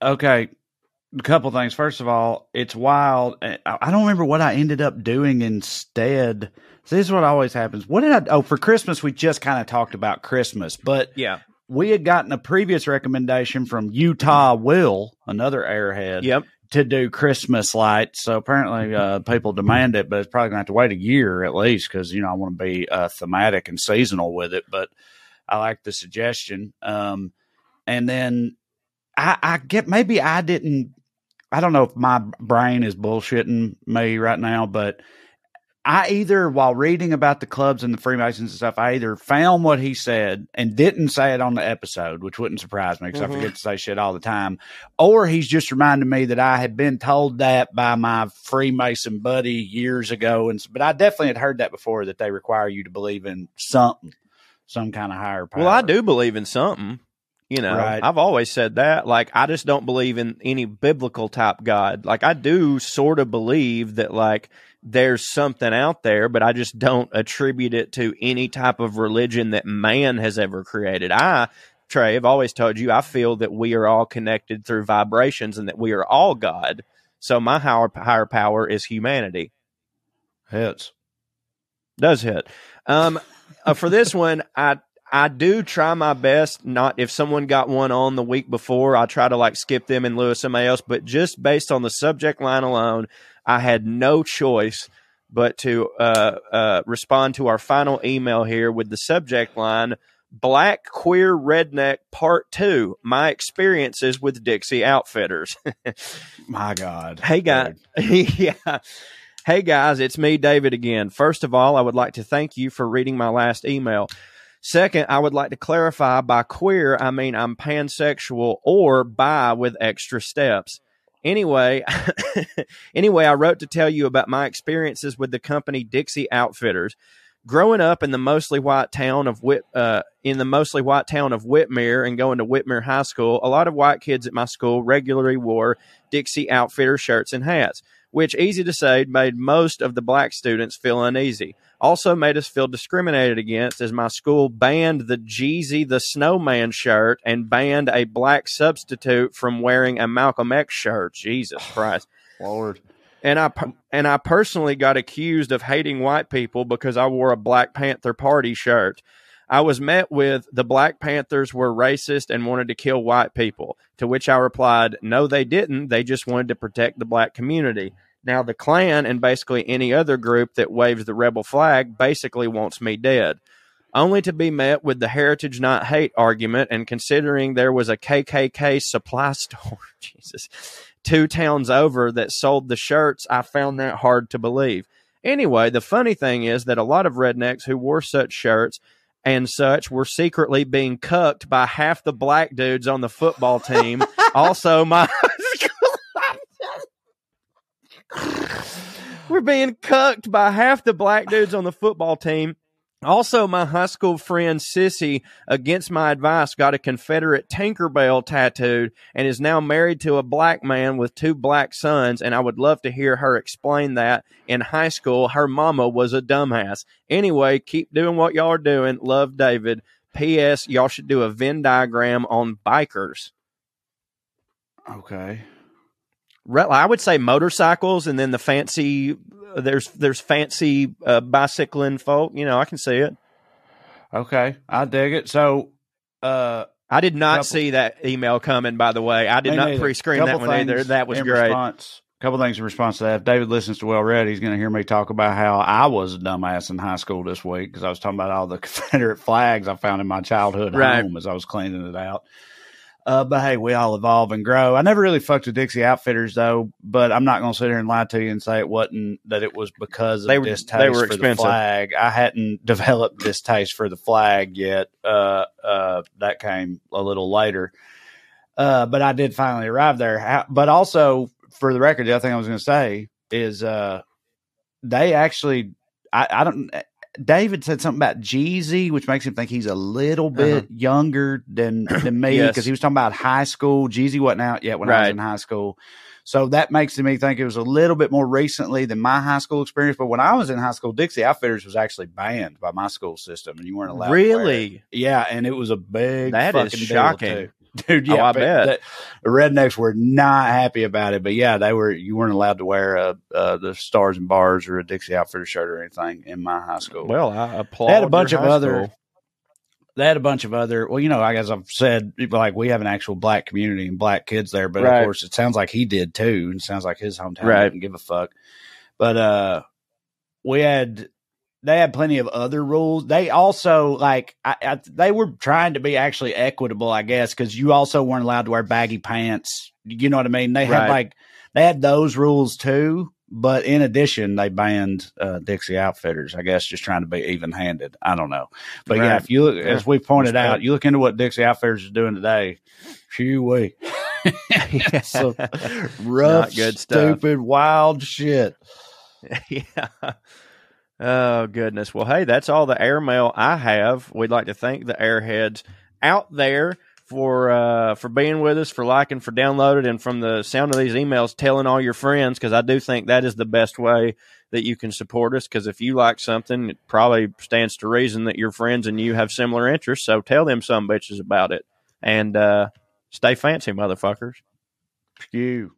Okay, a couple things. First of all, it's wild. I I don't remember what I ended up doing instead. So this is what always happens. What did I? Oh, for Christmas, we just kind of talked about Christmas, but Yeah. we had gotten a previous recommendation from Utah Will, another airhead, Yep. to do Christmas lights. So apparently, uh, people demand it, but it's probably going to have to wait a year at least because you know I want to be uh, thematic and seasonal with it. But I like the suggestion. Um, and then I, I get maybe I didn't. I don't know if my brain is bullshitting me right now, but I either while reading about the clubs and the Freemasons and stuff, I either found what he said and didn't say it on the episode, which wouldn't surprise me because Mhm. I forget to say shit all the time, or he's just reminded me that I had been told that by my Freemason buddy years ago, and but I definitely had heard that before that they require you to believe in something, some kind of higher power. Well, I do believe in something. You know, Right. I've always said that. Like, I just don't believe in any biblical type God. Like, I do sort of believe that, like, there's something out there, but I just don't attribute it to any type of religion that man has ever created. I, Trae, have always told you, I feel that we are all connected through vibrations and that we are all God. So my higher, higher power is humanity hits. does hit. Um, uh, for this one, I I do try my best. Not if someone got one on the week before, I try to like skip them and lose somebody else. But just based on the subject line alone, I had no choice but to uh, uh, respond to our final email here with the subject line. Black Queer Redneck Part 2 My Experiences with Dixie Outfitters. (laughs) My God, Hey, guy. (laughs) yeah. Hey guys, it's me, David, again. First of all, I would like to thank you for reading my last email. Second, I would like to clarify by queer, I mean I'm pansexual or bi with extra steps. Anyway, (laughs) anyway, I wrote to tell you about my experiences with the company Dixie Outfitters. Growing up in the mostly white town of Whit, uh, in the mostly white town of Whitmire and going to Whitmire High School, a lot of white kids at my school regularly wore Dixie Outfitter shirts and hats, which, easy to say, made most of the black students feel uneasy. Also made us feel discriminated against as my school banned the Jeezy the Snowman shirt and banned a black substitute from wearing a Malcolm X shirt. Jesus (sighs) Christ. Lord. And I and I personally got accused of hating white people because I wore a Black Panther Party shirt. I was met with the Black Panthers were racist and wanted to kill white people. To which I replied, "No, they didn't. They just wanted to protect the black community." Now the Klan and basically any other group that waves the rebel flag basically wants me dead. Only to be met with the heritage not hate argument and considering there was a KKK supply store, (laughs) Jesus, two towns over that sold the shirts, I found that hard to believe. Anyway, the funny thing is that a lot of rednecks who wore such shirts and such were secretly being cucked by half the black dudes on the football team. (laughs) also, my (laughs) we're being cucked by half the black dudes on the football team. Also, my high school friend Sissy, against my advice, got a Confederate Tinkerbell tattooed and is now married to a black man with two black sons. And I would love to hear her explain that in high school, her mama was a dumbass. Anyway, keep doing what y'all are doing. Love David. P.S. Y'all should do a Venn diagram on bikers. Okay. I would say motorcycles, and then the fancy. There's there's fancy uh, bicycling folk. You know, I can see it. Okay. I dig it. So, uh, I did not Couple- see that email coming. By the way, I did not pre-screen that one either. That was great. Response, couple things in response to that. If David listens to Well Read, he's going to hear me talk about how I was a dumbass in high school this week because I was talking about all the (laughs) Confederate flags I found in my childhood Right. home as I was cleaning it out. Uh, but hey, we all evolve and grow. I never really fucked with Dixie Outfitters though, but I'm not going to sit here and lie to you and say it wasn't that it was because of They were- they were for expensive. the flag. I hadn't developed distaste for the flag yet. Uh, uh, that came a little later. Uh, but I did finally arrive there. How, but also, for the record, the other thing I was going to say is uh, they actually, I, I don't. David said something about Jeezy, which makes him think he's a little uh-huh. bit younger than (clears throat) than me Yes. because he was talking about high school. Jeezy wasn't out yet when I was in high school, so that makes me think it was a little bit more recently than my high school experience. But when I was in high school, Dixie Outfitters was actually banned by my school system, and you weren't allowed. to wear it. Really? Yeah, and it was a big That is shocking. (laughs) dude. Oh, Yeah, I bet. The, rednecks were not happy about it, but yeah, they were. You weren't allowed to wear a, uh, the stars and bars or a Dixie Outfitter shirt or anything in my high school. Well, I applaud. they had a bunch of other. school. They had a bunch of other. Well, you know, I guess I've said like we have an actual black community and black kids there, but Right. of course, it sounds like he did too, and sounds like his hometown Right. didn't give a fuck. But uh, we had they had plenty of other rules. They also like I, I, they were trying to be actually equitable, I guess, because you also weren't allowed to wear baggy pants. You know what I mean? They had like they had those rules too, but in addition, they banned uh, Dixie Outfitters. I guess just trying to be even handed. I don't know, but yeah, if you look, Yeah. as we pointed out, you look into what Dixie Outfitters is doing today. Phew, we some rough, Not good stuff. stupid, wild shit. (laughs) yeah. Oh goodness. Well, hey, that's all the airmail I have. We'd like to thank the airheads out there for uh, for being with us, for liking, for downloading, and from the sound of these emails, telling all your friends because I do think that is the best way that you can support us. Because if you like something, it probably stands to reason that your friends and you have similar interests. So tell them some bitches about it, and uh, stay fancy, motherfuckers. You.